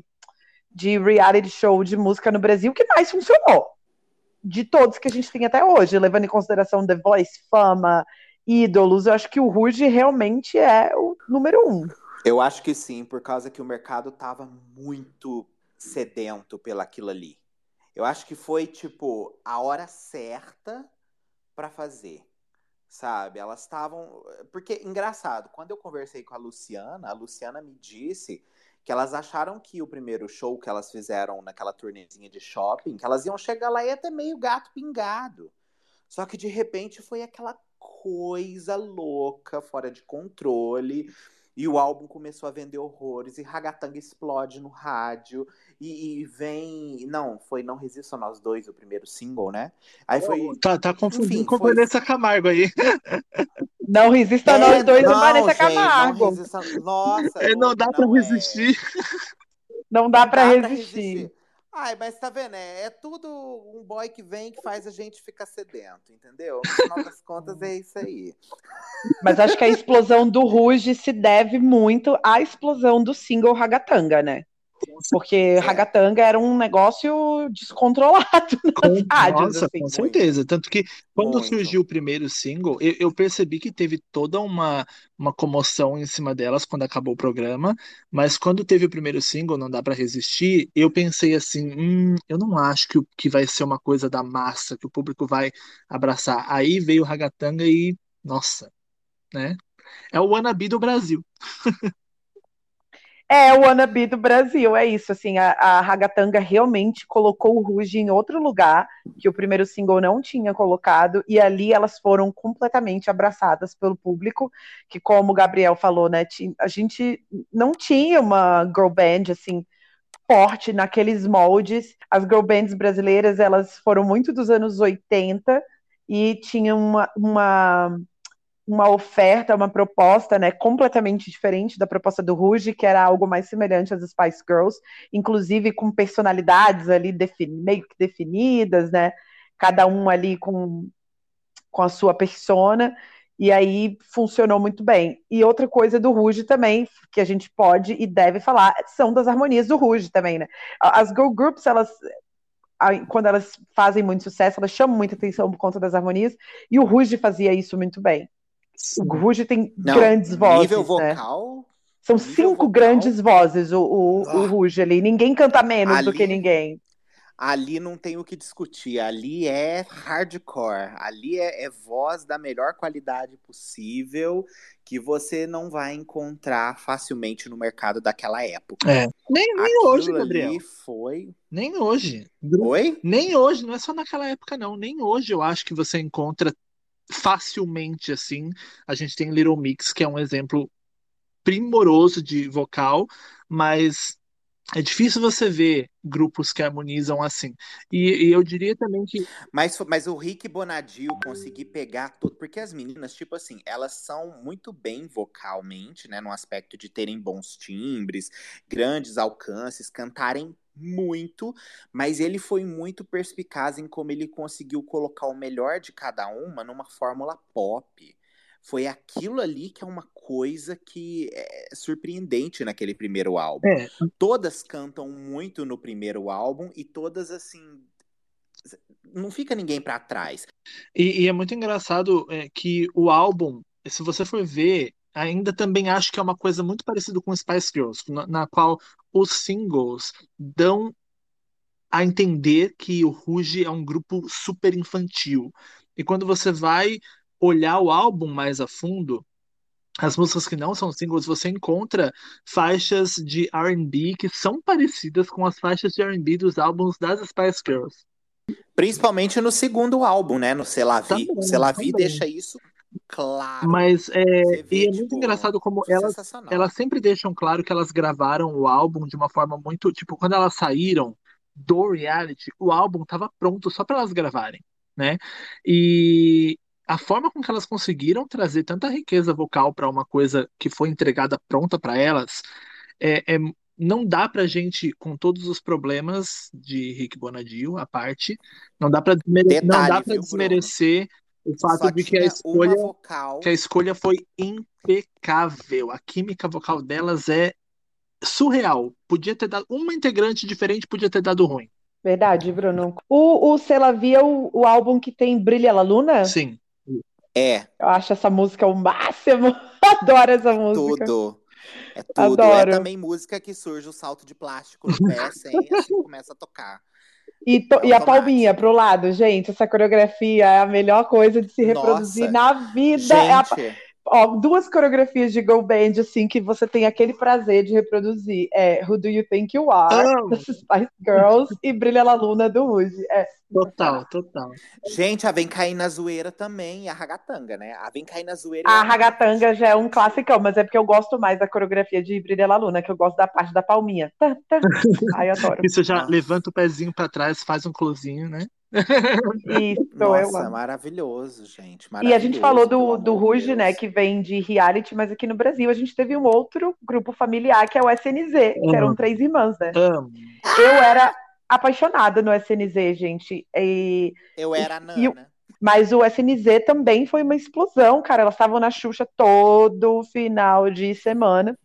de reality show de música no Brasil que mais funcionou. De todos que a gente tem até hoje, levando em consideração The Voice, Fama, Ídolos, eu acho que o Ruge realmente é o número um. Eu acho que sim, por causa que o mercado estava muito sedento pelaquilo ali. Eu acho que foi tipo a hora certa para fazer, sabe? Elas estavam, porque engraçado, quando eu conversei com a Luciana, a Luciana me disse que elas acharam que o primeiro show que elas fizeram naquela turnezinha de shopping, que elas iam chegar lá e até meio gato pingado. Só que de repente foi aquela coisa louca, fora de controle. E o álbum começou a vender horrores, e Ragatanga explode no rádio, e, e, vem. Não, foi Não Resista Nós Dois, o primeiro single, né? Aí foi. Tá, tá confundindo Enfim, com foi... Vanessa Camargo aí. Não Resista é, Nós Dois, não, Vanessa Camargo. Não, resista... Nossa, é, não dá não pra é... resistir. Não dá pra resistir. resistir. Ai, mas tá vendo? É, é tudo um boy que vem que faz a gente ficar sedento, entendeu? No final das contas é isso aí. Mas acho que a explosão do Ruge se deve muito à explosão do single Ragatanga, né? Porque é. Ragatanga era um negócio descontrolado nas com, rádios. Nossa, assim. com certeza. Tanto que quando Muito. surgiu o primeiro single, eu, eu, percebi que teve toda uma, uma comoção em cima delas quando acabou o programa. Mas quando teve o primeiro single, Não Dá para Resistir, eu pensei assim: hum, eu não acho que, que vai ser uma coisa da massa, que o público vai abraçar. Aí veio o Ragatanga e, nossa, né? É o wannabe do Brasil. É o wannabe do Brasil, é isso. Assim, a, a Ragatanga realmente colocou o Ruge em outro lugar que o primeiro single não tinha colocado, e ali elas foram completamente abraçadas pelo público, que, como o Gabriel falou, né, a gente não tinha uma girl band assim forte naqueles moldes. As girl bands brasileiras elas foram muito dos anos 80 e tinham uma, uma uma oferta, uma proposta, né, completamente diferente da proposta do Ruge, que era algo mais semelhante às Spice Girls, inclusive com personalidades ali meio que definidas, né, cada um ali com, com a sua persona, e aí funcionou muito bem. E outra coisa do Ruge também, que a gente pode e deve falar, são das harmonias do Ruge também, né. As girl groups, elas quando elas fazem muito sucesso, elas chamam muita atenção por conta das harmonias, e o Ruge fazia isso muito bem. O Ruge tem Não, grandes vozes. Nível né? vocal. São cinco vocal, grandes vozes, o, o, oh. o Ruge ali. Ninguém canta menos ali, do que ninguém. Ali não tem o que discutir. Ali é hardcore. Ali é, é voz da melhor qualidade possível que você não vai encontrar facilmente no mercado daquela época. É. Nem, nem hoje, Gabriel. foi. Nem hoje. Oi? Nem hoje, não é só naquela época, não. Nem hoje eu acho que você encontra facilmente assim. A gente tem Little Mix, que é um exemplo primoroso de vocal, mas é difícil você ver grupos que harmonizam assim. E, e, eu diria também que. Mas, mas o Rick Bonadil conseguir pegar tudo. Porque as meninas, tipo assim, elas são muito bem vocalmente, né? No aspecto de terem bons timbres, grandes alcances, cantarem muito, mas ele foi muito perspicaz em como ele conseguiu colocar o melhor de cada uma numa fórmula pop. Foi aquilo ali que é uma coisa que é surpreendente naquele primeiro álbum. É. Todas cantam muito no primeiro álbum e todas assim não fica ninguém para trás. E, e, é muito engraçado é, que o álbum, se você for ver, ainda também acho que é uma coisa muito parecida com Spice Girls, na, na qual os singles dão a entender que o Ruge é um grupo super infantil. E quando você vai olhar o álbum mais a fundo, as músicas que não são singles, você encontra faixas de R&B que são parecidas com as faixas de R&B dos álbuns das Spice Girls. Principalmente no segundo álbum, né? No Selavi. O Selavi deixa isso claro. Mas é, vê, e é tipo, muito engraçado como elas, elas sempre deixam claro que elas gravaram o álbum de uma forma muito. Tipo, quando elas saíram do reality, o álbum estava pronto só para elas gravarem, né? E a forma com que elas conseguiram trazer tanta riqueza vocal para uma coisa que foi entregada pronta para elas é, é, não dá pra gente, com todos os problemas de Rick Bonadio à parte, não dá para desmere desmerecer o fato Só de que a escolha que a escolha foi impecável. A química vocal delas é surreal. Podia ter dado uma integrante diferente, podia ter dado ruim. Verdade, Bruno. O, o Selavi é o, o álbum que tem Brilha la Luna? Sim. É. Eu acho essa música o máximo. Adoro essa música. Tudo. É tudo. É Adoro. É também música que surge o salto de plástico no pé sem assim começa a tocar. E, to, e, a palminha pro lado, gente, essa coreografia é a melhor coisa de se reproduzir Nossa. na vida. Gente. É a, ó, duas coreografias de Go Band, assim, que você tem aquele prazer de reproduzir. É Who Do You Think You Are, oh. das Spice Girls, e Brilha La Luna, do Ruge. É. Total, total. Gente, a Vem Cair na Zoeira também, a Ragatanga, né? A Vem Cair na Zoeira... A é Ragatanga já é um clássico, mas é porque eu gosto mais da coreografia de Brilha La Luna, que eu gosto da parte da palminha. Ai, adoro. Isso já levanta o pezinho para trás, faz um closinho, né? Isso, Nossa, maravilhoso, gente. Maravilhoso, e a gente falou do, do Ruge, né, que vem de reality, mas aqui no Brasil a gente teve um outro grupo familiar, que é o SNZ, que eram três irmãs, né? Eu era apaixonada no SNZ, gente. E, eu era a Nana. Mas o SNZ também foi uma explosão, cara. Elas estavam na Xuxa todo final de semana.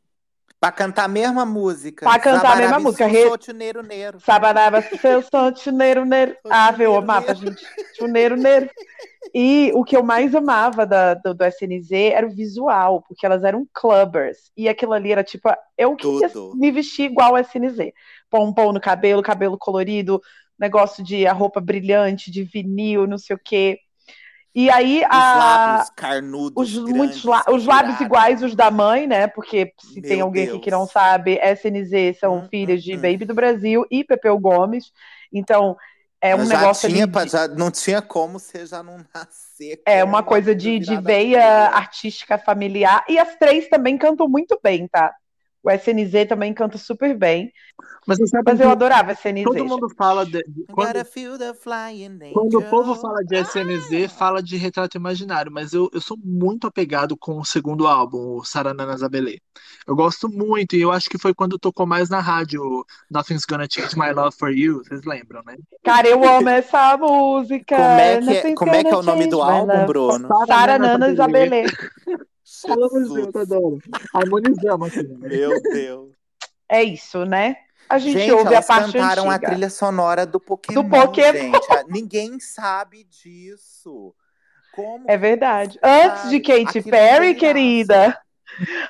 Pra cantar a mesma música. Pra cantar a mesma música. Re... Chuneiro Neiro. Sabaraba, seu som, chuneiro neiro. Ah, eu amava, gente. Chuneiro neiro. E o que eu mais amava da, do, do, SNZ era o visual, porque elas eram clubbers. E aquilo ali era tipo, eu queria Tudo. me vestir igual o SNZ. Pompom no cabelo, cabelo colorido, negócio de a roupa brilhante, de vinil, não sei o quê. E aí os a lábios carnudos, os, muitos os lábios iguais os da mãe, né? Porque se Meu tem alguém Deus. aqui que não sabe, SNZ são Hum, filhas hum, de hum. Baby do Brasil e Pepeu Gomes. Então, é um já negócio tinha, de- já não tinha como você já não nascer. é uma coisa de, de veia artística familiar. E as três também cantam muito bem, tá? O SNZ também canta super bem. Mas você sabe Mas eu adorava SNZ. todo mundo fala de, quando, quando o povo fala de SNZ, fala de retrato imaginário, mas eu, eu sou muito apegado com o segundo álbum, o Saranana Zabelê. Eu gosto muito, e eu acho que foi quando tocou mais na rádio Nothing's Gonna Change My Love for You, vocês lembram, né? Cara, eu amo essa música. Como é que é- como é que é o nome do álbum. Bruno? Sara Nana Isabelê. Falamos Jesus. junto, adoro. Harmonizamos aqui. Meu Deus. É isso, né? A gente, Gente, ouve a parte cantaram a antiga. trilha sonora do Pokémon, Do Pokémon. gente. Ah, Ninguém sabe disso. Como É verdade. Antes de Katy aquilo Perry, querida.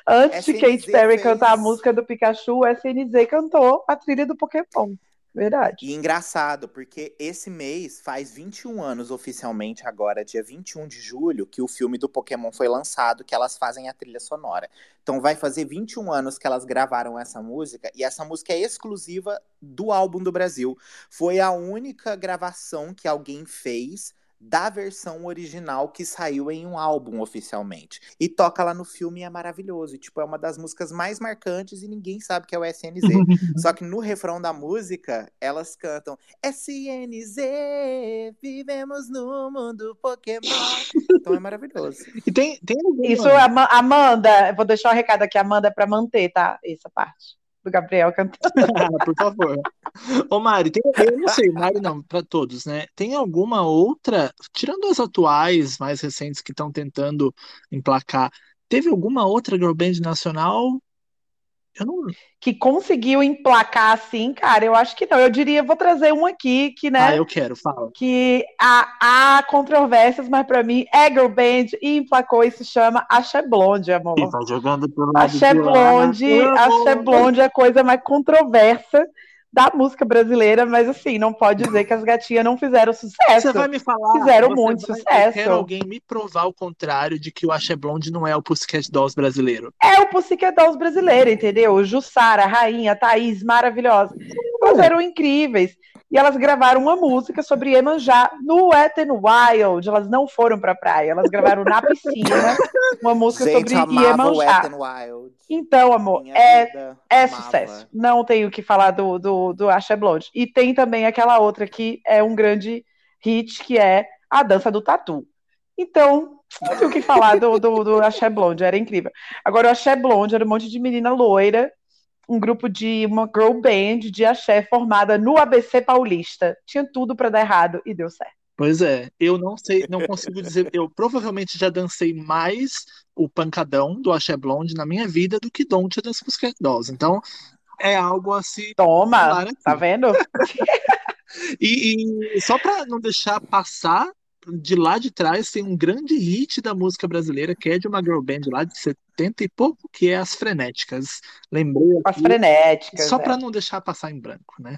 Antes de SNZ Katy Perry fez- cantar a música do Pikachu, o SNZ cantou a trilha do Pokémon. Verdade. E engraçado, porque esse mês faz 21 anos oficialmente agora, dia 21 de julho, que o filme do Pokémon foi lançado, que elas fazem a trilha sonora. Então vai fazer 21 anos que elas gravaram essa música, e essa música é exclusiva do álbum do Brasil. Foi a única gravação que alguém fez da versão original que saiu em um álbum oficialmente. E toca lá no filme e é maravilhoso. E, tipo, é uma das músicas mais marcantes e ninguém sabe que é o SNZ. Só que no refrão da música, elas cantam SNZ, vivemos no mundo Pokémon. Então é maravilhoso. E tem, tem alguma- Isso, Ama- Amanda, vou deixar o recado aqui, Amanda, pra manter, tá? Essa parte do Gabriel cantando. Ah, por favor. Ô, Mari, tem, eu não sei, Mari não, para todos, né? Tem alguma outra, tirando as atuais, mais recentes que estão tentando emplacar, teve alguma outra girl band nacional? Não. Que conseguiu emplacar assim, cara, eu acho que não. Eu diria, vou trazer um aqui que, né? Ah, eu quero, fala. que há, há controvérsias, mas pra mim é girl band e emplacou e se chama Axé Blonde, amor. E vai jogando pro lado Axé lá. Blonde. Axé Blonde é a coisa mais controversa da música brasileira, mas assim, não pode dizer que as gatinhas não fizeram sucesso. Você vai me falar. Fizeram muito vai- sucesso. Eu quero alguém me provar o contrário de que o Axé Blonde não é o Pussycat Dolls brasileiro. É o Pussycat Dolls brasileiro, entendeu? Jussara, Rainha, Thaís, maravilhosa. Elas eram incríveis. E elas gravaram uma música sobre Iemanjá no Wet n Wild. Elas não foram pra praia, elas gravaram na piscina uma música Gente, sobre Iemanjá. Wet Wild. Então, amor, Minha é, é amava. sucesso. Não tenho o que falar do, do, do Axé Blonde. E tem também aquela outra que é um grande hit, que é a dança do tatu. Então, não tenho o que falar do, do, do Axé Blonde, era incrível. Agora, o Axé Blonde era um monte de menina loira, um grupo de uma girl band de axé formada no ABC Paulista. Tinha tudo pra dar errado e deu certo. Pois é, eu não sei, não consigo dizer. Eu provavelmente já dancei mais o pancadão do Axé Blonde na minha vida do que Don't Dance Pussycat Dolls. Então, é algo a se Toma, tá vendo? E, e só para não deixar passar, de lá de trás tem um grande hit da música brasileira, que é de uma girl band lá de 70 e pouco, que é As Frenéticas. Lembrei As frenéticas. só é. para não deixar passar em branco, né?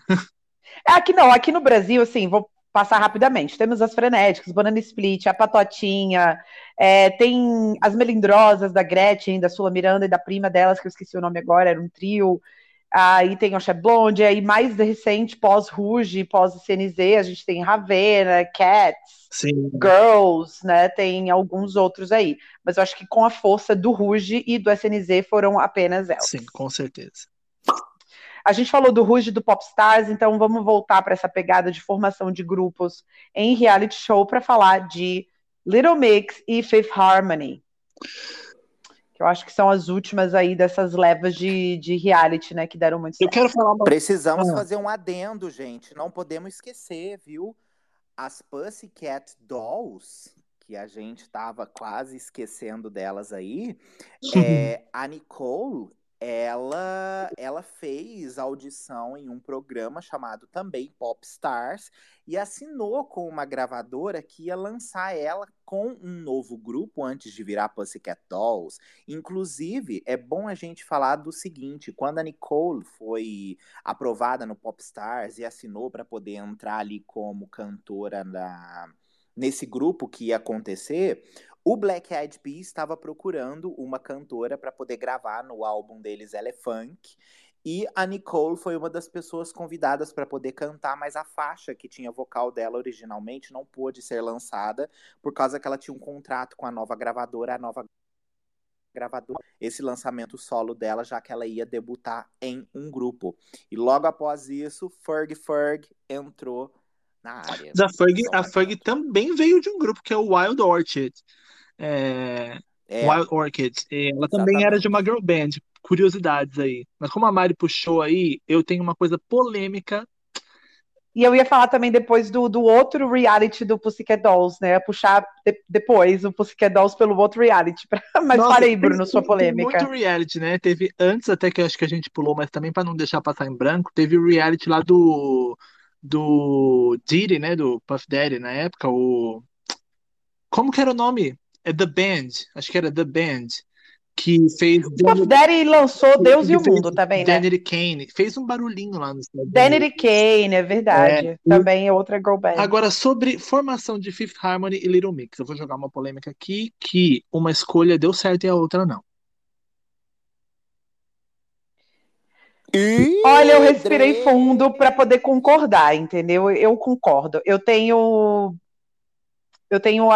É, Aqui não, aqui no Brasil, assim, vou passar rapidamente. Temos as frenéticas, Banana Split, a Patotinha, é, tem as melindrosas da Gretchen, da Sula Miranda e da prima delas, que eu esqueci o nome agora, era um trio. Aí tem o Axé Blonde, aí mais recente, pós-Ruge, pós-CNZ, a gente tem Ravena, Cats, Sim. Girls, né? Tem alguns outros aí. Mas eu acho que com a força do Ruge e do SNZ foram apenas elas. Sim, com certeza. A gente falou do Ruge do Popstars, então vamos voltar para essa pegada de formação de grupos em reality show para falar de Little Mix e Fifth Harmony. Que eu acho que são as últimas aí dessas levas de, de reality, né, que deram muito certo. Eu quero falar uma... Precisamos ah. fazer um adendo, gente. Não podemos esquecer, viu? As Pussycat Dolls, que a gente estava quase esquecendo delas aí, é, a Nicole ela, ela fez audição em um programa chamado também Pop Stars e assinou com uma gravadora que ia lançar ela com um novo grupo antes de virar Pussycat Dolls. Inclusive, é bom a gente falar do seguinte: quando a Nicole foi aprovada no Pop Stars e assinou para poder entrar ali como cantora na, nesse grupo que ia acontecer, o Black Eyed Peas estava procurando uma cantora para poder gravar no álbum deles Elefunk. E a Nicole foi uma das pessoas convidadas para poder cantar, mas a faixa que tinha vocal dela originalmente não pôde ser lançada por causa que ela tinha um contrato com a nova gravadora, a nova gravadora, esse lançamento solo dela, já que ela ia debutar em um grupo. E logo após isso, Ferg Ferg entrou na área. A Ferg, a Ferg também veio de um grupo que é o Wild Orchid é, é. Wild Orchid. Ela também Exatamente. era de uma girl band. Curiosidades aí. Mas como a Mari puxou aí, eu tenho uma coisa polêmica. E eu ia falar também depois do, do outro reality do Pussycat Dolls, né? Puxar de, depois o Pussycat Dolls pelo outro reality. Mas Nossa, parei, Bruno, sua polêmica. Tem muito reality, né? Teve antes até que eu acho que a gente pulou, mas também para não deixar passar em branco, teve o reality lá do do Diddy, né? Do Puff Daddy na época, o como que era o nome? é The Band, acho que era The Band, que fez. O Puff Daddy lançou Deus e o Mundo também, né? Danny Kane, fez um barulhinho lá no Danny Kane, é verdade. É, também é outra girl band. Agora, sobre formação de Fifth Harmony e Little Mix, eu vou jogar uma polêmica aqui, que uma escolha deu certo e a outra não. Olha, eu respirei fundo para poder concordar, entendeu? Eu concordo. Eu tenho eu tenho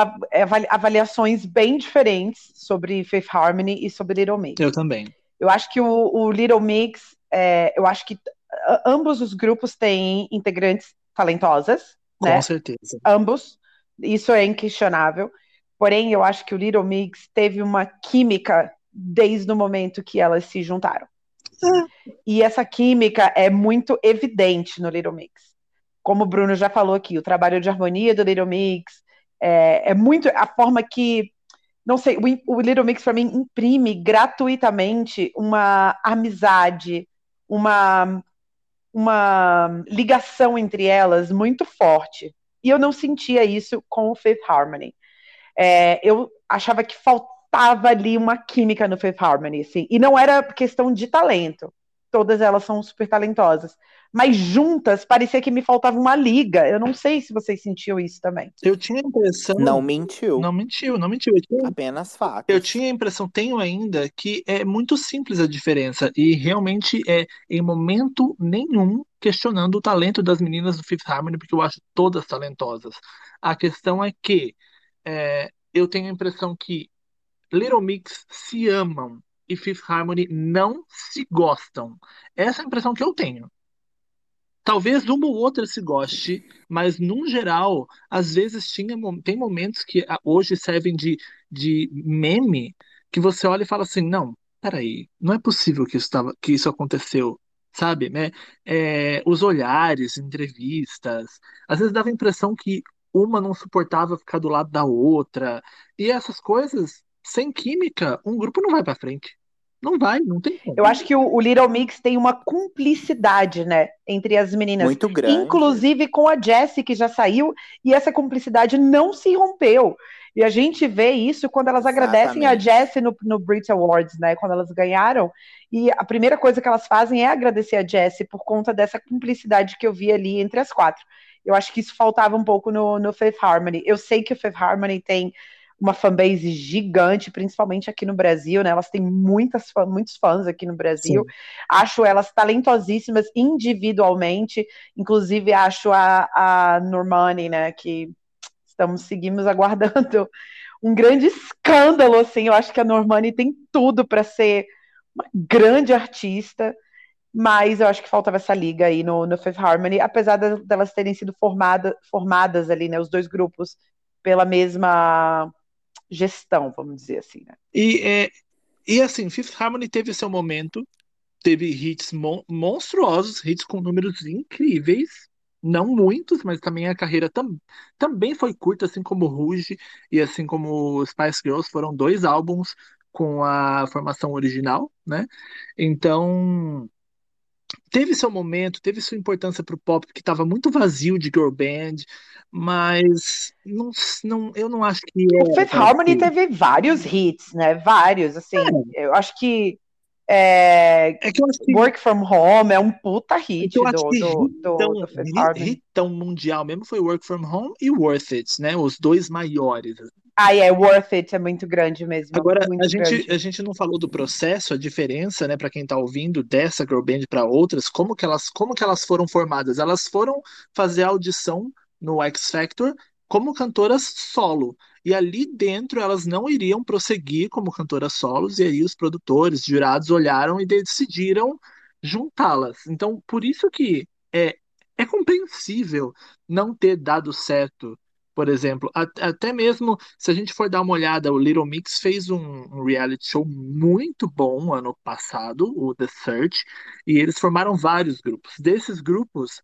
avaliações bem diferentes sobre Faith Harmony e sobre Little Mix. Eu também. Eu acho que o, o Little Mix, é, eu acho que ambos os grupos têm integrantes talentosas. Com né? certeza. Ambos. Isso é inquestionável. Porém, eu acho que o Little Mix teve uma química desde o momento que elas se juntaram. E essa química é muito evidente no Little Mix. Como o Bruno já falou aqui, o trabalho de harmonia do Little Mix, é, é muito a forma que, não sei, o, o Little Mix para mim imprime gratuitamente uma amizade, uma, uma ligação entre elas muito forte. E eu não sentia isso com o Fifth Harmony. É, eu achava que faltava ali uma química no Fifth Harmony, assim, e não era questão de talento. Todas elas são super talentosas mas juntas parecia que me faltava uma liga. Eu não sei se vocês sentiam isso também. Eu tinha a impressão. Não mentiu. Não mentiu, não mentiu. Tinha... Apenas fatos. Eu tinha a impressão, tenho ainda, que é muito simples a diferença. E realmente é, em momento nenhum, questionando o talento das meninas do Fifth Harmony, porque eu acho todas talentosas. A questão é que é, eu tenho a impressão que Little Mix se amam e Fifth Harmony não se gostam. Essa é a impressão que eu tenho. Talvez uma ou outra se goste, mas num geral, às vezes tinha, tem momentos que ah, hoje servem de, de meme que você olha e fala assim, não, peraí, não é possível que isso, tava, que isso aconteceu, sabe? Né? É, os olhares, entrevistas, às vezes dava a impressão que uma não suportava ficar do lado da outra, e essas coisas, sem química, um grupo não vai para frente. Não vai, não tem como. Eu acho que o, o, Little Mix tem uma cumplicidade, né, entre as meninas. Muito grande. Inclusive com a Jessie, que já saiu, e essa cumplicidade não se rompeu. E a gente vê isso quando elas Exatamente. agradecem a Jessie no, no Brit Awards, né, quando elas ganharam. E a primeira coisa que elas fazem é agradecer a Jessie por conta dessa cumplicidade que eu vi ali entre as quatro. Eu acho que isso faltava um pouco no, no Fifth Harmony. Eu sei que o Fifth Harmony tem uma fanbase gigante, principalmente aqui no Brasil, né? Elas têm muitas, muitos fãs aqui no Brasil. Sim. Acho elas talentosíssimas individualmente, inclusive acho a, a Normani, né? Que estamos seguimos aguardando um grande escândalo, assim. Eu acho que a Normani tem tudo para ser uma grande artista, mas eu acho que faltava essa liga aí no, no Fifth Harmony, apesar delas terem sido formada, formadas ali, né? Os dois grupos pela mesma gestão, vamos dizer assim. Né? E é, E assim, Fifth Harmony teve seu momento, teve hits mon monstruosos, hits com números incríveis, não muitos, mas também a carreira tam também foi curta, assim como Rouge e assim como Spice Girls, foram dois álbuns com a formação original, né? Então, teve seu momento, teve sua importância para o pop, que estava muito vazio de girl band, mas não, não, eu não acho que. O Fifth Harmony teve vários hits, né? Vários, assim. É. Eu acho que. É, é que que... Work From Home é um puta hit do, do, do, tão, do Fifth Harmony. Hitão mundial mesmo foi Work From Home e Worth It, né? Os dois maiores. Ah, é, Worth It é muito grande mesmo. Agora, a gente, a gente não falou do processo, a diferença, né, para quem tá ouvindo, dessa girl band para outras, como que, elas, como que elas foram formadas? Elas foram fazer audição no X Factor como cantoras solo. E ali dentro elas não iriam prosseguir como cantoras solos, e aí os produtores, jurados olharam e decidiram juntá-las. Então, por isso que é, é compreensível não ter dado certo por exemplo. Até mesmo se a gente for dar uma olhada, o Little Mix fez um, um, reality show muito bom ano passado, o The Search, e eles formaram vários grupos. Desses grupos,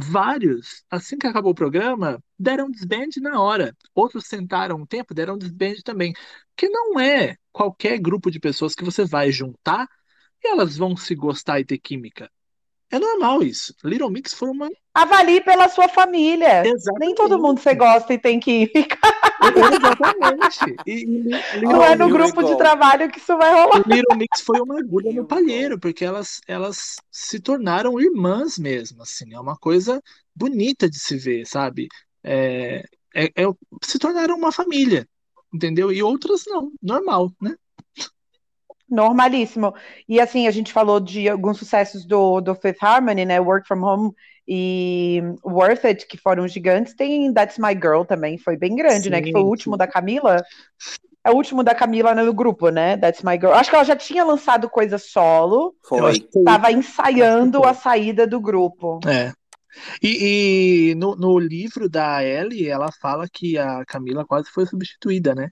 vários, assim que acabou o programa, deram desband na hora. Outros sentaram um tempo, deram desband também. Que não é qualquer grupo de pessoas que você vai juntar e elas vão se gostar e ter química. É normal isso. Little Mix foi uma. Avalie pela sua família. Exatamente. Nem todo mundo você gosta e tem que ficar. Exatamente. E, e, Não é no grupo de trabalho que isso vai rolar. Little Mix foi uma agulha no palheiro, porque elas, elas se tornaram irmãs mesmo. Assim, é uma coisa bonita de se ver, sabe? É, é, é se tornaram uma família, entendeu? E outras não, normal, né? Normalíssimo. E assim, a gente falou de alguns sucessos do, do Fifth Harmony, né? Work From Home e Worth It, que foram gigantes. Tem That's My Girl também, foi bem grande, sim, né? Que foi o último da Camila. É o último da Camila no grupo, né? That's My Girl. Acho que ela já tinha lançado coisa solo. Foi. Tava ensaiando a saída do grupo. É. E, e no, no livro da Ellie, ela fala que a Camila quase foi substituída, né?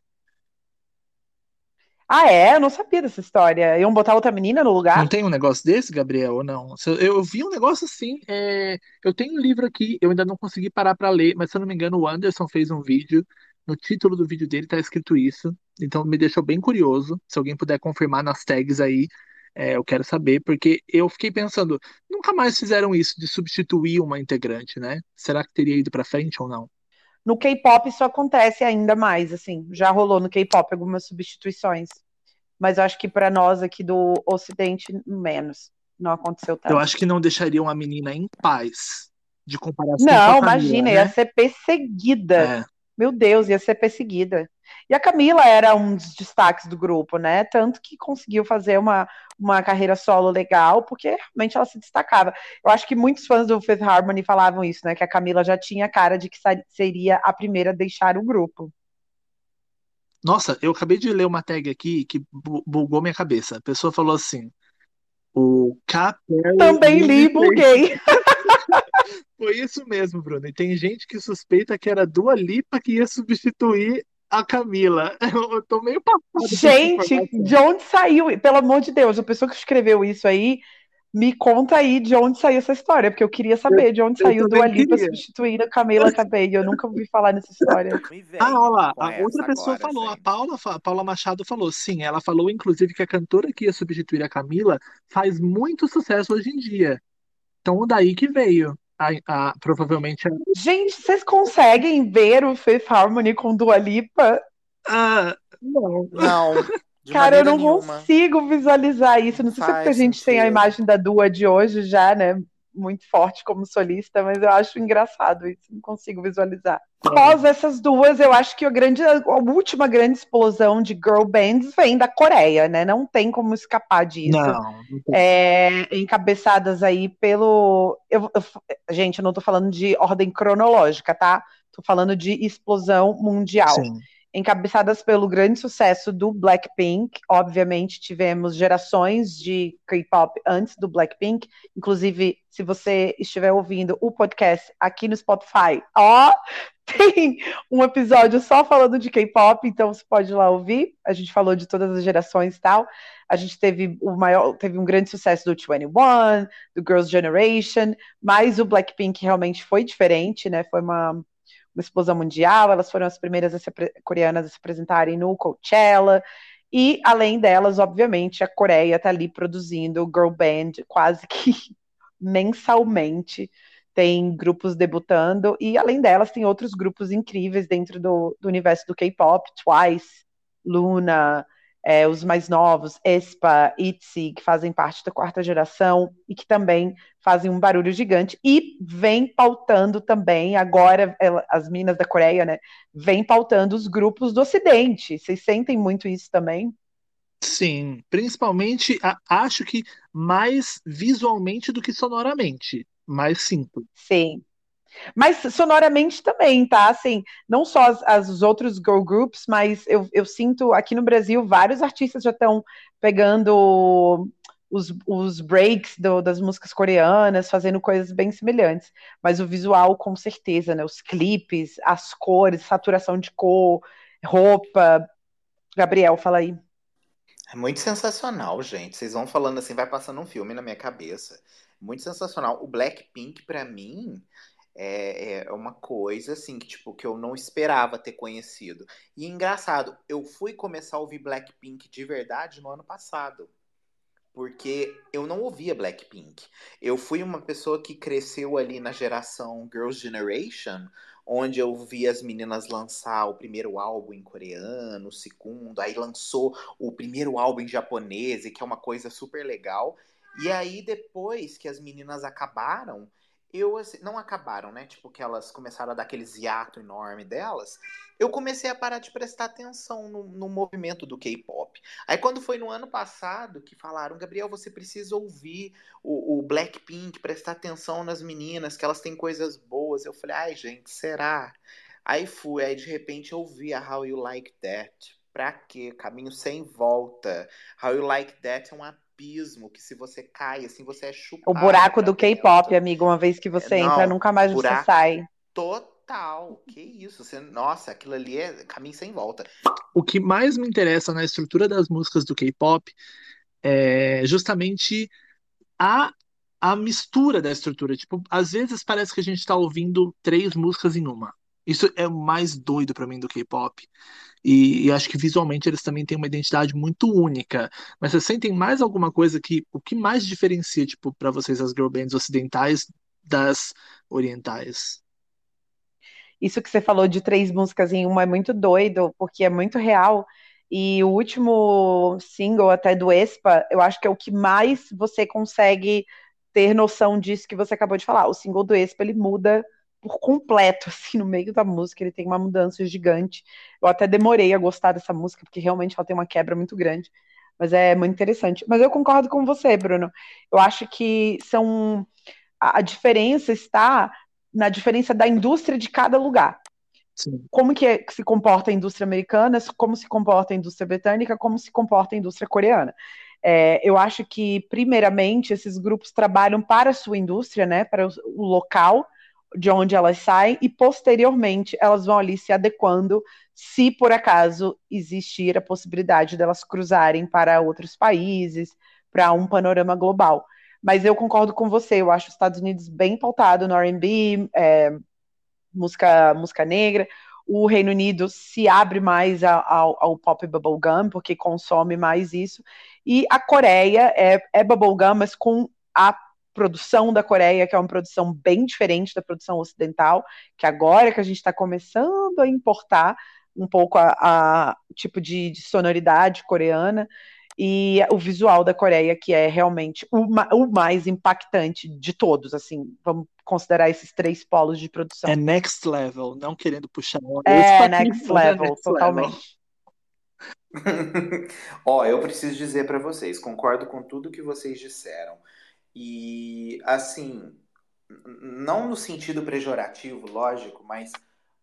Ah, é? Eu não sabia dessa história. Iam botar outra menina no lugar? Não tem um negócio desse, Gabriel, ou não? Eu vi um negócio assim. É... Eu tenho um livro aqui, eu ainda não consegui parar para ler, mas se eu não me engano, o Anderson fez um vídeo. No título do vídeo dele tá escrito isso. Então me deixou bem curioso. Se alguém puder confirmar nas tags aí, é, eu quero saber, porque eu fiquei pensando, nunca mais fizeram isso de substituir uma integrante, né? Será que teria ido para frente ou não? No K-pop isso acontece ainda mais, assim, já rolou no K-pop algumas substituições, mas eu acho que para nós aqui do Ocidente menos, não aconteceu tanto. Eu acho que não deixariam a menina em paz de comparação. Não, imagina, né? ia ser perseguida. É. Meu Deus, ia ser perseguida. E a Camila era um dos destaques do grupo, né? Tanto que conseguiu fazer uma, uma carreira solo legal, porque realmente ela se destacava. Eu acho que muitos fãs do Fifth Harmony falavam isso, né? Que a Camila já tinha cara de que seria a primeira a deixar o grupo. Nossa, eu acabei de ler uma tag aqui que bugou minha cabeça. A pessoa falou assim: o Capel. Também li, buguei. Foi isso mesmo, Bruno. E tem gente que suspeita que era Dua Lipa que ia substituir a Camila. Eu tô meio passado. Gente, de onde saiu? Pelo amor de Deus, a pessoa que escreveu isso aí, me conta aí de onde saiu essa história, porque eu queria saber de onde saiu do Ali para substituir a Camila Cabello. Eu nunca ouvi falar nessa história. ah, olha lá, a outra pessoa agora, falou, a Paula, a Paula Machado falou, sim, ela falou inclusive que a cantora que ia substituir a Camila faz muito sucesso hoje em dia. Então daí que veio a, a, provavelmente. A... Gente, vocês conseguem ver o Fifth Harmony com Dua Lipa? Ah, não. Não. Cara, eu não nenhuma. consigo visualizar isso. Não sei Faz se é porque a gente sentido. tem a imagem da Dua de hoje já, né? Muito forte como solista, mas eu acho engraçado isso, não consigo visualizar. Após essas duas, eu acho que a, grande, a última grande explosão de girl bands vem da Coreia, né? Não tem como escapar disso. Não, não é, encabeçadas aí pelo. Eu, eu, gente, eu não tô falando de ordem cronológica, tá? Tô falando de explosão mundial. Sim encabeçadas pelo grande sucesso do Blackpink. Obviamente, tivemos gerações de K-pop antes do Blackpink. Inclusive, se você estiver ouvindo o podcast aqui no Spotify, ó, tem um episódio só falando de K-pop, então você pode ir lá ouvir. A gente falou de todas as gerações e tal. A gente teve o maior, teve um grande sucesso do 21, do Girls' Generation, mas o Blackpink realmente foi diferente, né? Foi uma, uma explosão mundial. Elas foram as primeiras a se, coreanas a se apresentarem no Coachella. E além delas, obviamente, a Coreia está ali produzindo girl band quase que mensalmente tem grupos debutando, e além delas, tem outros grupos incríveis dentro do, do universo do K-pop, Twice, Luna, é, os mais novos, Espa, ITZY, que fazem parte da quarta geração e que também fazem um barulho gigante, e vem pautando também, agora, as minas da Coreia, né, vem pautando os grupos do Ocidente. Vocês sentem muito isso também? Sim, principalmente acho que mais visualmente do que sonoramente mais simples. Sim. Mas sonoramente também, tá? Assim, não só as, as os outros girl groups, mas eu, eu sinto aqui no Brasil vários artistas já estão pegando os, os breaks do, das músicas coreanas, fazendo coisas bem semelhantes. Mas o visual, com certeza, né? Os clipes, as cores, saturação de cor, roupa. Gabriel, fala aí. É muito sensacional, gente. Vocês vão falando assim, vai passando um filme na minha cabeça muito sensacional. O Blackpink, para mim, é, é, uma coisa assim que tipo que eu não esperava ter conhecido. E engraçado, eu fui começar a ouvir Blackpink de verdade no ano passado. Porque eu não ouvia Blackpink. Eu fui uma pessoa que cresceu ali na geração Girls' Generation, onde eu vi as meninas lançar o primeiro álbum em coreano, o segundo, aí lançou o primeiro álbum em japonês, que é uma coisa super legal. E aí, depois que as meninas acabaram, eu assim, não acabaram, né? Tipo, que elas começaram a dar aquele hiato enorme delas. Eu comecei a parar de prestar atenção no, no movimento do K-pop. Aí, quando foi no ano passado que falaram, Gabriel, você precisa ouvir o, o Blackpink, prestar atenção nas meninas, que elas têm coisas boas. Eu falei, ai, gente, será? Aí fui, aí de repente eu ouvi a How You Like That. Pra quê? Caminho sem volta. How You Like That é uma abismo que se você cai, assim, você é chupado. O buraco do K-pop, amigo, uma vez que você Não, entra, nunca mais você sai. Total, que isso, você, nossa, aquilo ali é caminho sem volta. O que mais me interessa na estrutura das músicas do K-pop é justamente a a mistura da estrutura. Tipo, às vezes parece que a gente está ouvindo três músicas em uma. Isso é o mais doido para mim do K-pop. E, e, acho que visualmente eles também têm uma identidade muito única. Mas vocês sentem mais alguma coisa que o que mais diferencia, tipo, para vocês as girl bands ocidentais das orientais? Isso que você falou de três músicas em uma é muito doido, porque é muito real. E o último single até do Espa, eu acho que é o que mais você consegue ter noção disso que você acabou de falar. O single do Espa, ele muda por completo, assim, no meio da música, ele tem uma mudança gigante. Eu até demorei a gostar dessa música, porque realmente ela tem uma quebra muito grande, mas é muito interessante. Mas eu concordo com você, Bruno. Eu acho que são. A, diferença está na diferença da indústria de cada lugar. Sim. Como que, é, que se comporta a indústria americana, como se comporta a indústria britânica, como se comporta a indústria coreana. É, eu acho que, primeiramente, esses grupos trabalham para a sua indústria, né, para o, o local, de onde elas saem e posteriormente elas vão ali se adequando se por acaso existir a possibilidade delas cruzarem para outros países, para um panorama global. Mas eu concordo com você, eu acho os Estados Unidos bem pautado no R&B, é, música, música negra, o Reino Unido se abre mais ao, ao pop bubblegum, porque consome mais isso, e a Coreia é, é bubblegum, mas com a produção da Coreia, que é uma produção bem diferente da produção ocidental, que agora que a gente está começando a importar um pouco a, a tipo de, de, sonoridade coreana e o visual da Coreia, que é realmente o, o, mais impactante de todos, assim, vamos considerar esses três polos de produção. É next level, não querendo puxar. É, next level, é next totalmente. Ó, oh, eu preciso dizer para vocês, concordo com tudo que vocês disseram. E, assim, não no sentido pejorativo, lógico, mas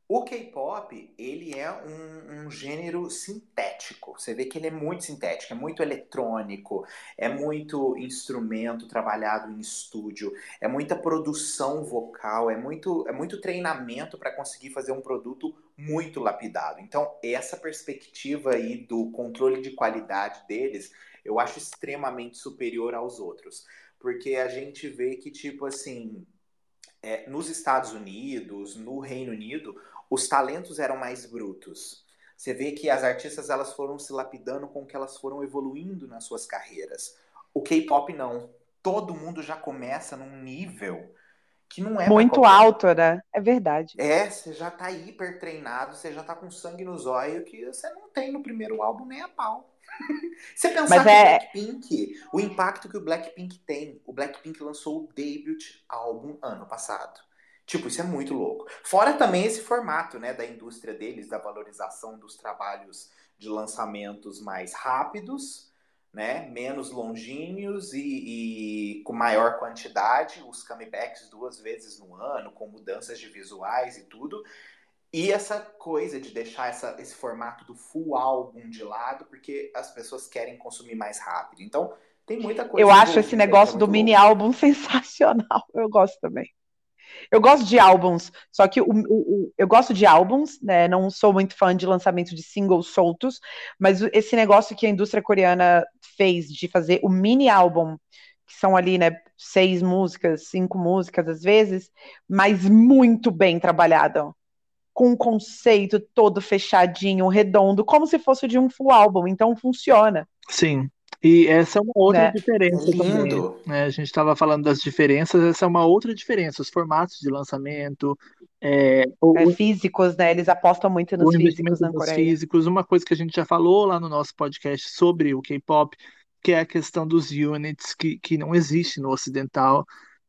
O K-pop, ele é um, um, gênero sintético. Você vê que ele é muito sintético, é muito eletrônico, é muito instrumento trabalhado em estúdio, é muita produção vocal, é muito, é muito treinamento para conseguir fazer um produto muito lapidado. Então, essa perspectiva aí do controle de qualidade deles, eu acho extremamente superior aos outros. Porque a gente vê que, tipo assim, é, nos Estados Unidos, no Reino Unido, os talentos eram mais brutos. Você vê que as artistas elas foram se lapidando com que elas foram evoluindo nas suas carreiras. O K-pop não. Todo mundo já começa num nível que não é muito alto, né? É verdade. É, você já tá hiper treinado, você já tá com sangue nos olhos que você não tem no primeiro álbum nem a pau. você pensar Mas que é... Blackpink, o impacto que o Blackpink tem, o Blackpink lançou o debut álbum ano passado. Tipo, isso é muito louco. Fora também esse formato, né, da indústria deles, da valorização dos trabalhos de lançamentos mais rápidos, né, menos longínquos e, e, com maior quantidade, os comebacks duas vezes no ano, com mudanças de visuais e tudo. E essa coisa de deixar essa, esse formato do full álbum de lado, porque as pessoas querem consumir mais rápido. Então, tem muita coisa. Eu acho esse negócio do mini álbum sensacional. Eu gosto também. Eu gosto de álbuns, só que o, o, o, eu gosto de álbuns, né? Não sou muito fã de lançamento de singles soltos, mas esse negócio que a indústria coreana fez de fazer o mini álbum, que são ali, né, seis músicas, cinco músicas às vezes, mas muito bem trabalhado. Com um conceito todo fechadinho, redondo, como se fosse de um full álbum, então funciona. Sim. E essa é uma outra né? diferença Lindo. também. Né? A gente estava falando das diferenças, essa é uma outra diferença. Os formatos de lançamento. É, o, é, físicos, né? Eles apostam muito nos físicos na Coreia. físicos. Uma coisa que a gente já falou lá no nosso podcast sobre o K-pop, que é a questão dos units, que, que não existe no ocidental,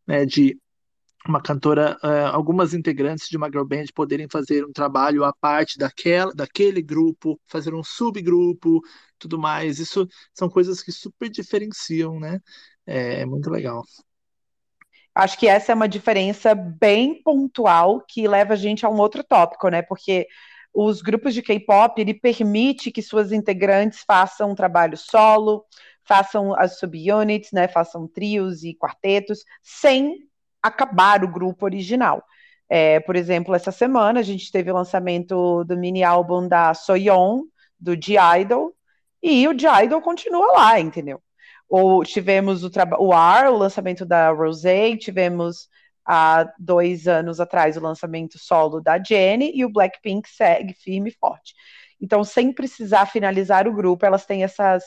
né? De uma cantora, uh, algumas integrantes de uma girl band poderem fazer um trabalho à parte daquela, daquele grupo, fazer um subgrupo, tudo mais. Isso são coisas que super diferenciam, né? É, é muito legal. Acho que essa é uma diferença bem pontual que leva a gente a um outro tópico, né? Porque os grupos de K-pop, ele permite que suas integrantes façam um trabalho solo, façam as subunits, né? Façam trios e quartetos, sem acabar o grupo original. É, por exemplo, essa semana a gente teve o lançamento do mini álbum da Soyeon, do G-Idol, e o G-Idol continua lá, entendeu? Ou tivemos o, o R, o lançamento da Rosé, tivemos há dois anos atrás o lançamento solo da Jennie, e o Blackpink segue firme e forte. Então, sem precisar finalizar o grupo, elas têm essas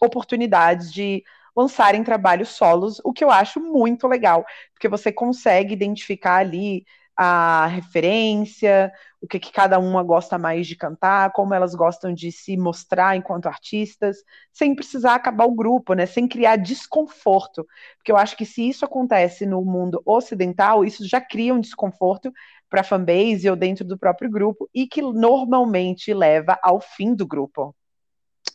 oportunidades de lançarem trabalhos solos, o que eu acho muito legal, porque você consegue identificar ali a referência, o que, que cada uma gosta mais de cantar, como elas gostam de se mostrar enquanto artistas, sem precisar acabar o grupo, né? Sem criar desconforto. Porque eu acho que se isso acontece no mundo ocidental, isso já cria um desconforto para a fanbase ou dentro do próprio grupo, e que normalmente leva ao fim do grupo.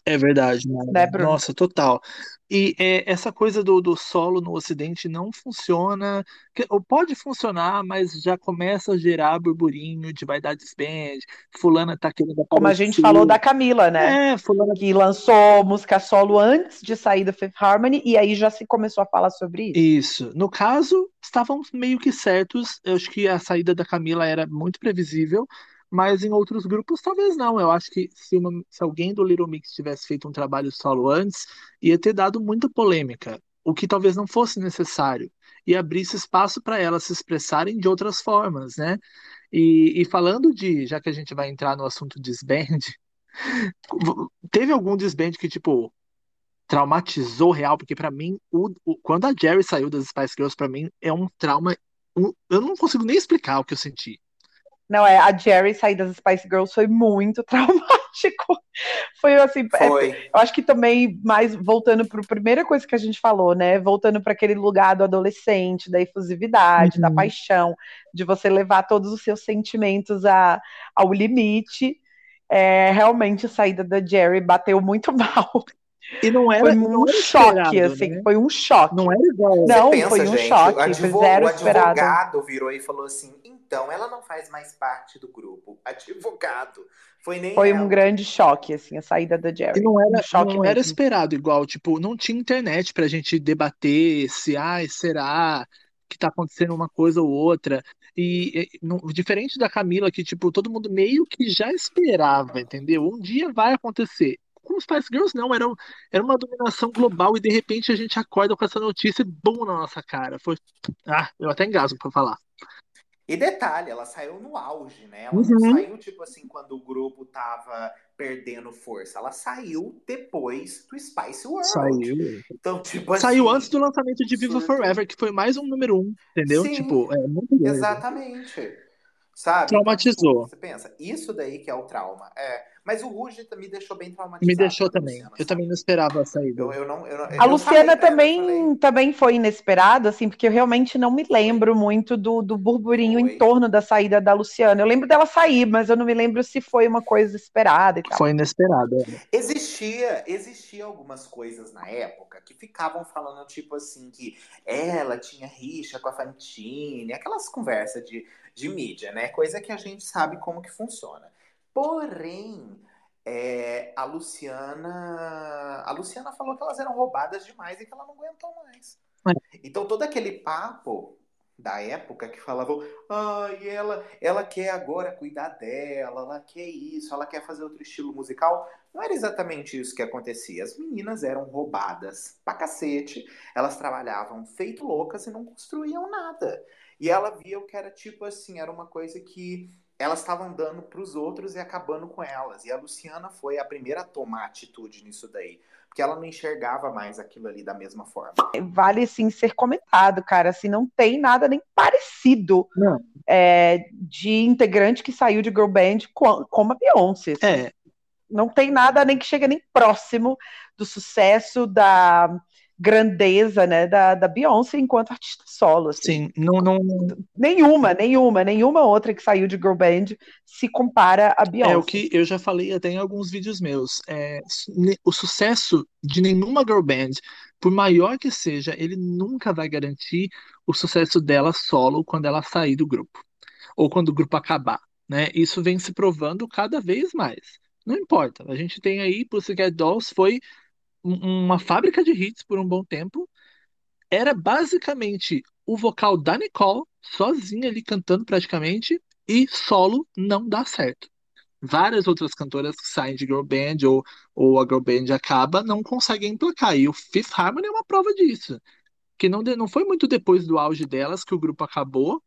É verdade, né, Nossa, total. E é, essa coisa do, do solo no Ocidente não funciona, que- ou pode funcionar, mas já começa a gerar burburinho de vai dar disband, fulana tá querendo Como a gente falou da Camila, né? É, fulana Que lançou música solo antes de sair do Fifth Harmony, e aí já se começou a falar sobre isso. Isso. No caso, estavam meio que certos. Eu acho que a saída da Camila era muito previsível mas em outros grupos talvez não. Eu acho que se, uma, se alguém do Little Mix tivesse feito um trabalho solo antes, ia ter dado muita polêmica, o que talvez não fosse necessário, e abrisse espaço para elas se expressarem de outras formas, né? E, e, falando de, já que a gente vai entrar no assunto desband, teve algum desband que, tipo, traumatizou real? Porque para mim, o, o, quando a Jerry saiu das Spice Girls, para mim é um trauma. Um, eu não consigo nem explicar o que eu senti. Não, é, a Jerry sair das Spice Girls foi muito traumático. Foi assim, é, foi. É, eu acho que também, mais voltando para a primeira coisa que a gente falou, né? Voltando para aquele lugar do adolescente, da efusividade, uhum. da paixão, de você levar todos os seus sentimentos a, ao limite. É, realmente a saída da Jerry bateu muito mal. E não era, foi um choque, assim, né? foi um choque. Não era igual. Não, pensa, foi um gente, choque, o, advogado, o advogado virou e falou assim: Então, ela não faz mais parte do grupo. Advogado. Foi nem Foi ela. um grande choque, assim, a saída da Jerry. E não era, um choque não era esperado igual, tipo, não tinha internet pra gente debater se, ai, será que tá acontecendo uma coisa ou outra. E, e, não- diferente da Camila, que, tipo, todo mundo meio que já esperava, entendeu? Um dia vai acontecer. Com os Spice Girls, não, era, era uma dominação global e de repente a gente acorda com essa notícia e bum na nossa cara. Foi. Ah, eu até engasgo pra falar. E detalhe, ela saiu no auge, né? Ela não Uhum. saiu, tipo assim, quando o grupo tava perdendo força. Ela saiu depois do Spice World. Saiu. Então, tipo Saiu assim, antes do lançamento de Viva surto. Forever, que foi mais um número um, entendeu? Sim. Tipo, é muito grande. Exatamente. Sabe? Traumatizou. Você pensa, isso daí que é o trauma. É. Mas o Ruge me deixou bem traumatizado. Me deixou a também. Luciana, Eu também não esperava a saída. Eu, eu não, eu não- A Luciana também, também foi inesperado, assim, porque eu realmente não me lembro muito do, do burburinho Foi. em torno da saída da Luciana. Eu lembro dela sair, mas eu não me lembro se foi uma coisa esperada e tal. Foi inesperado. é. Existia, existia algumas coisas na época que ficavam falando, tipo assim, que ela tinha rixa com a Fantine, aquelas conversas de, de mídia, né? Coisa que a gente sabe como que funciona. Porém, é, a Luciana. A Luciana falou que elas eram roubadas demais e que ela não aguentou mais. Então todo aquele papo da época que falavam, ai, ela, ela quer agora cuidar dela, ela quer isso, ela quer fazer outro estilo musical. Não era exatamente isso que acontecia. As meninas eram roubadas pra cacete, elas trabalhavam feito loucas e não construíam nada. E ela via o que era tipo assim, era uma coisa que elas estavam dando pros outros e acabando com elas. E a Luciana foi a primeira a tomar atitude nisso daí. Porque ela não enxergava mais aquilo ali da mesma forma. Vale, sim, ser comentado, cara, assim, não tem nada nem parecido é, de integrante que saiu de girl band com- como a Beyoncé. assim. É, Não tem nada nem que chega nem próximo do sucesso, da grandeza, né, da, da Beyoncé enquanto artista solo, assim. sim, não, não, Nenhuma, nenhuma, nenhuma outra que saiu de girl band se compara a Beyoncé. é o que eu já falei até em alguns vídeos meus. É, o sucesso de nenhuma girl band, por maior que seja, ele nunca vai garantir o sucesso dela solo quando ela sair do grupo, ou quando o grupo acabar, né? Isso vem se provando cada vez mais. Não importa, a gente tem aí Pussycat Dolls foi uma fábrica de hits por um bom tempo. Era basicamente o vocal da Nicole, sozinha ali cantando praticamente, e solo não dá certo. Várias outras cantoras que saem de girl band ou, ou a girl band acaba não conseguem emplacar. E o Fifth Harmony é uma prova disso. Que não, não foi muito depois do auge delas que o grupo acabou.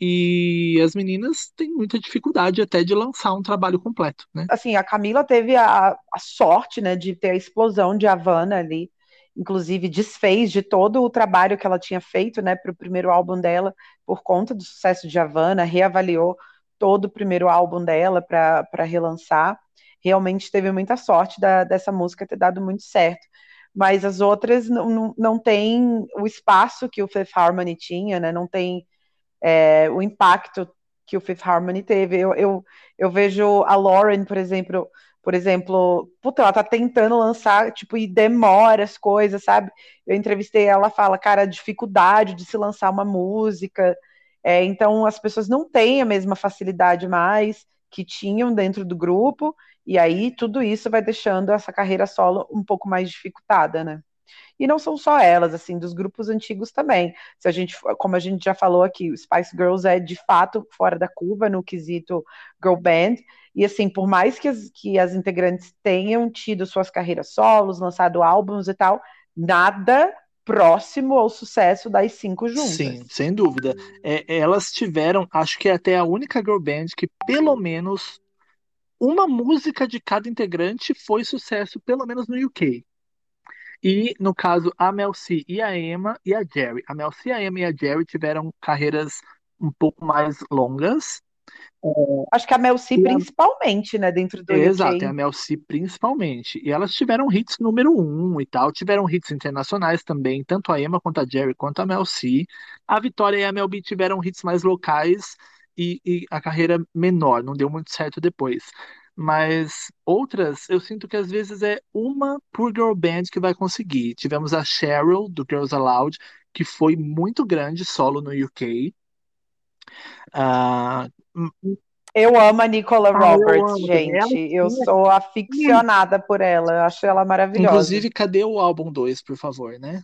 E as meninas têm muita dificuldade até de lançar um trabalho completo, né? assim, a Camila teve a, a sorte, né, de ter a explosão de Havana ali, inclusive desfez de todo o trabalho que ela tinha feito, né, para o primeiro álbum dela, por conta do sucesso de Havana, reavaliou todo o primeiro álbum dela para relançar. Realmente teve muita sorte da, dessa música ter dado muito certo. Mas as outras não, não, não têm o espaço que o Fifth Harmony tinha, né? Não tem é, o impacto que o Fifth Harmony teve. Eu, eu, eu vejo a Lauren, por exemplo, por exemplo, puta, ela tá tentando lançar, tipo, e demora as coisas, sabe? Eu entrevistei ela, fala, cara, a dificuldade de se lançar uma música. É, então as pessoas não têm a mesma facilidade mais que tinham dentro do grupo, e aí tudo isso vai deixando essa carreira solo um pouco mais dificultada, né? E não são só elas, assim, dos grupos antigos também. Se a gente, como a gente já falou aqui, o Spice Girls é de fato fora da curva no quesito girl band. E assim, por mais que as, que as integrantes tenham tido suas carreiras solos, lançado álbuns e tal, nada próximo ao sucesso das cinco juntas. Sim, sem dúvida. É, elas tiveram, acho que é até a única girl band que pelo menos uma música de cada integrante foi sucesso, pelo menos no UK. E, no caso, a Mel C e a Emma e a Jerry. A Mel C, a Emma e a Jerry tiveram carreiras um pouco mais longas. Acho que a Mel C, E a- principalmente, né, dentro do Exato, UK. é a Mel C principalmente. E elas tiveram hits número um e tal, tiveram hits internacionais também, tanto a Emma quanto a Jerry quanto a Mel C. A Vitória e a Mel B tiveram hits mais locais e, e a carreira menor, não deu muito certo depois. Mas outras, eu sinto que às vezes é uma por girl band que vai conseguir. Tivemos a Cheryl, do Girls Aloud, que foi muito grande solo no UK. Ah, Eu amo a Nicola Ah, eu Roberts, amo também. Ela gente. Eu sou aficionada por ela. Eu acho ela maravilhosa. inclusive, cadê o álbum 2, por favor, né?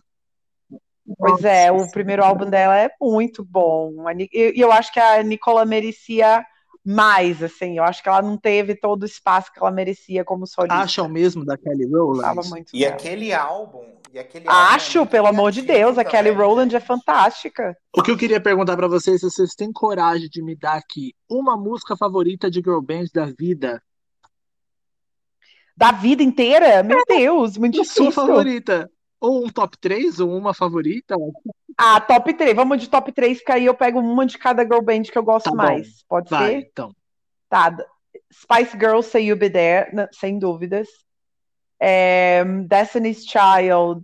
Pois é, o primeiro álbum dela é muito bom. E eu acho que a Nicola merecia mais, assim. Eu acho que ela não teve todo o espaço que ela merecia como solista. Acha o mesmo da Kelly Rowland? muito E dela. aquele álbum, e aquele álbum é Acho, pelo amor de Deus, a Kelly também, Rowland é fantástica. O que eu queria perguntar pra vocês, se vocês têm coragem de me dar aqui uma música favorita de girl band da vida, Da vida inteira? Meu Deus, muito a sua difícil. favorita, ou um top 3, ou uma favorita, Ah, top 3. Vamos de top 3, porque aí eu pego uma de cada girl band que eu gosto tá mais. Pode vai, ser? então. Tá. Spice Girls, Say You Be There, sem dúvidas. É, Destiny's Child.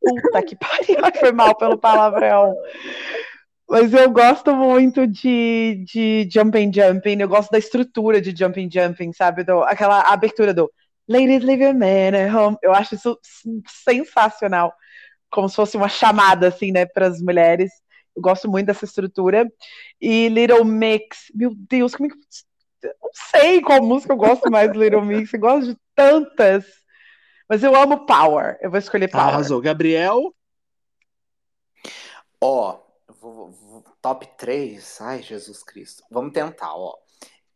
Puta que pariu, foi mal pelo palavrão. Mas eu gosto muito de, de Jumping Jumping, eu gosto da estrutura de Jumping Jumping, sabe? Do, aquela abertura do Ladies Leave Your Man at Home. Eu acho isso sensacional. Como se fosse uma chamada, assim, né, para as mulheres. Eu gosto muito dessa estrutura. E Little Mix, meu Deus, como é que. Não sei qual música eu gosto mais do Little Mix, eu gosto de tantas. Mas eu amo Power, eu vou escolher Power. Arrasou. Gabriel, Ó, vou- top 3. Ai, Jesus Cristo. Vamos tentar, ó.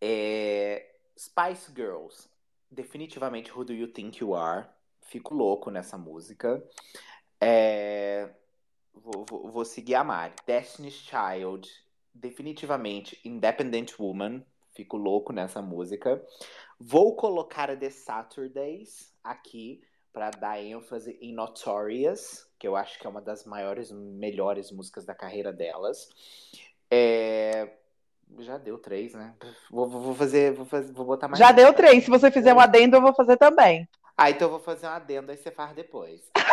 É, Spice Girls. Definitivamente Who Do You Think You Are? Fico louco nessa música. É, Vou, vou- vou seguir a Mari. Destiny's Child. Definitivamente Independent Woman. Fico louco nessa música. Vou colocar a The Saturdays aqui para dar ênfase em Notorious, que eu acho que é uma das maiores, melhores músicas da carreira delas. É, Já deu três, né? Vou, vou- fazer, vou fazer, vou botar mais. Já deu três, se você fizer um adendo, eu vou fazer também. Ah, então eu vou fazer um adendo, aí você faz depois.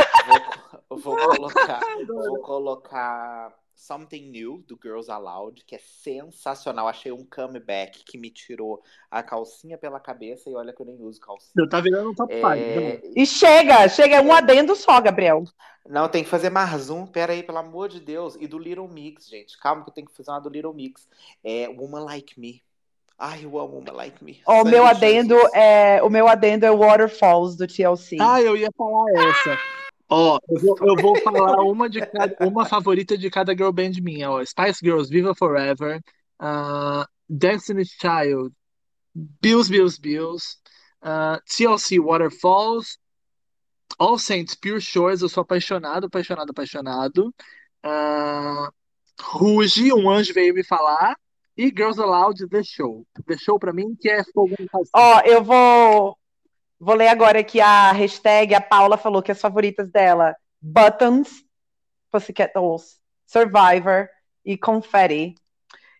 Vou, vou colocar, vou colocar Something New, do Girls Aloud, que é sensacional. Achei um comeback que me tirou a calcinha pela cabeça e olha que eu nem uso calcinha. eu tá virando um top 5. É, E chega, chega, é um adendo só, Gabriel. Não, tem que fazer mais um. Pera aí, pelo amor de Deus. E do Little Mix, gente. Calma que eu tenho que fazer uma do Little Mix. É Woman Like Me. Ai, eu amo Woman Like Me. O meu de adendo é o meu adendo é Waterfalls do TLC. Ah, eu ia falar essa. Ó, eu vou, eu vou falar uma de cada, uma favorita de cada girl band minha, ó. Spice Girls, Viva Forever, uh, Destiny's Child, Bills, Bills, Bills, uh, TLC Waterfalls, All Saints Pure Shores, eu sou apaixonado, apaixonado, apaixonado. Uh, Ruge, um anjo veio me falar. E Girls Aloud, The Show. The Show pra mim que é fogo no. Ó, eu vou vou ler agora aqui a hashtag, a Paula falou que as favoritas dela, Buttons, Pussycat Dolls, Survivor e Confetti.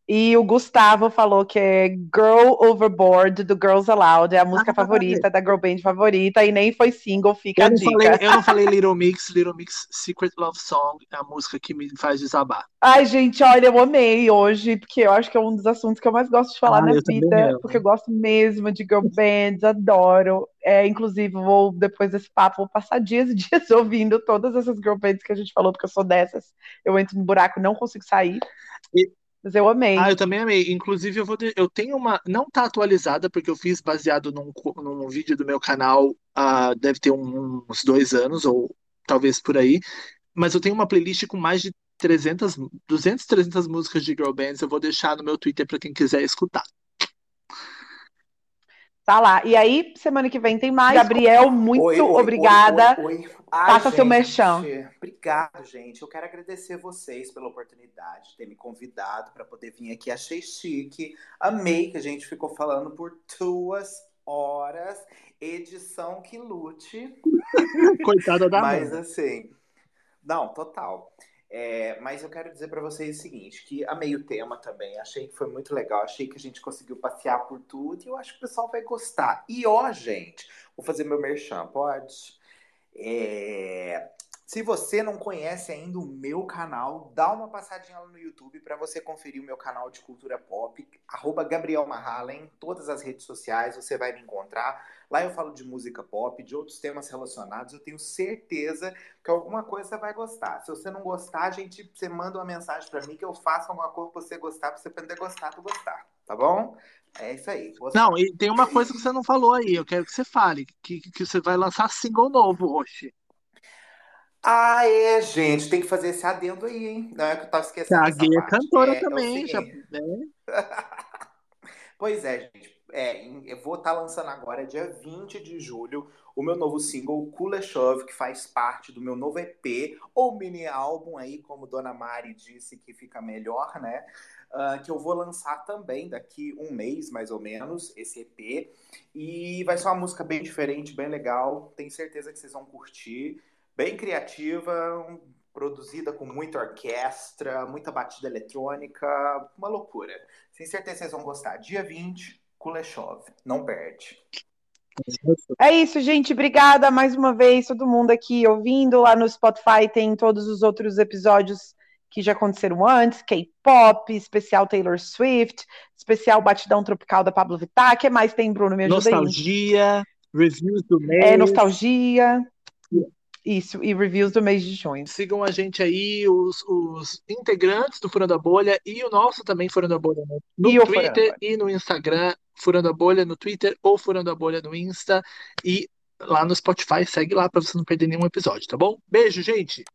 E o Gustavo falou que é Girl Overboard do Girls Aloud, é a música Ah, favorita da girl band favorita e nem foi single, fica Eu a dica. falei, eu não falei Little Mix, Little Mix Secret Love Song é a música que me faz desabar. Ai, gente, olha, eu amei hoje, porque eu acho que é um dos assuntos que eu mais gosto de falar Ah, na vida, porque eu gosto mesmo de girl bands, adoro. É, inclusive, vou, depois desse papo, vou passar dias e dias ouvindo todas essas girl bands que a gente falou, porque eu sou dessas. Eu entro no buraco e não consigo sair. E- Mas eu amei. Ah, eu também amei. Inclusive, eu vou eu tenho uma. Não tá atualizada, porque eu fiz baseado num, num vídeo do meu canal, ah, deve ter um- uns dois anos, ou talvez por aí. Mas eu tenho uma playlist com mais de 300, 200, 300 músicas de girl bands. Eu vou deixar no meu Twitter pra quem quiser escutar. Tá lá. E aí, semana que vem tem mais. Gabriel, muito Oi, oi, obrigada. oi, oi, oi. Ai, Faça seu gente, merchan. Obrigado, gente. Eu quero agradecer vocês pela oportunidade de ter me convidado para poder vir aqui. Achei chique. Amei que a gente ficou falando por duas horas. Edição que lute. Coitada da Mas assim, não, total. É, mas eu quero dizer para vocês o seguinte, que amei o tema também, achei que foi muito legal, achei que a gente conseguiu passear por tudo e eu acho que o pessoal vai gostar. E ó, gente, vou fazer meu merchan, pode? É, Se você não conhece ainda o meu canal, dá uma passadinha lá no YouTube para você conferir o meu canal de cultura pop, arroba Gabriel Mahalen, todas as redes sociais você vai me encontrar. Lá eu falo de música pop, de outros temas relacionados. Eu tenho certeza que alguma coisa você vai gostar. Se você não gostar, gente, você manda uma mensagem para mim que eu faço alguma coisa pra você gostar, pra você aprender a gostar do gostar, tá bom? É isso aí. Você... Não, e tem uma coisa que você não falou aí, eu quero que você fale, que, que você vai lançar single novo hoje. Ah, é, gente, tem que fazer esse adendo aí, hein? Não é que eu tava esquecendo. A Gui é cantora é, também, já. Né? pois é, gente. É, eu vou estar tá lançando agora, dia 20 de julho, o meu novo single, Kuleshov, que faz parte do meu novo EP, ou mini álbum aí, como Dona Mari disse que fica melhor, né? Uh, que eu vou lançar também daqui um mês, mais ou menos, esse EP. E vai ser uma música bem diferente, bem legal. Tenho certeza que vocês vão curtir bem criativa, produzida com muita orquestra, muita batida eletrônica, uma loucura. Sem certeza vocês vão gostar. Dia 20, Kuleshov. Não perde. É isso, gente. Obrigada mais uma vez, todo mundo aqui ouvindo. Lá no Spotify tem todos os outros episódios que já aconteceram antes, K-pop, especial Taylor Swift, especial Batidão Tropical da Pablo Vittar, que mais tem, Bruno? Me ajuda nostalgia, aí. reviews do mês. É, nostalgia. Isso, e reviews do mês de junho. Sigam a gente aí, os, os integrantes do Furando a Bolha e o nosso também Furando a Bolha né? no e Twitter e no Instagram, Furando a Bolha no Twitter ou Furando a Bolha no Insta e lá no Spotify, segue lá para você não perder nenhum episódio, tá bom? Beijo, gente!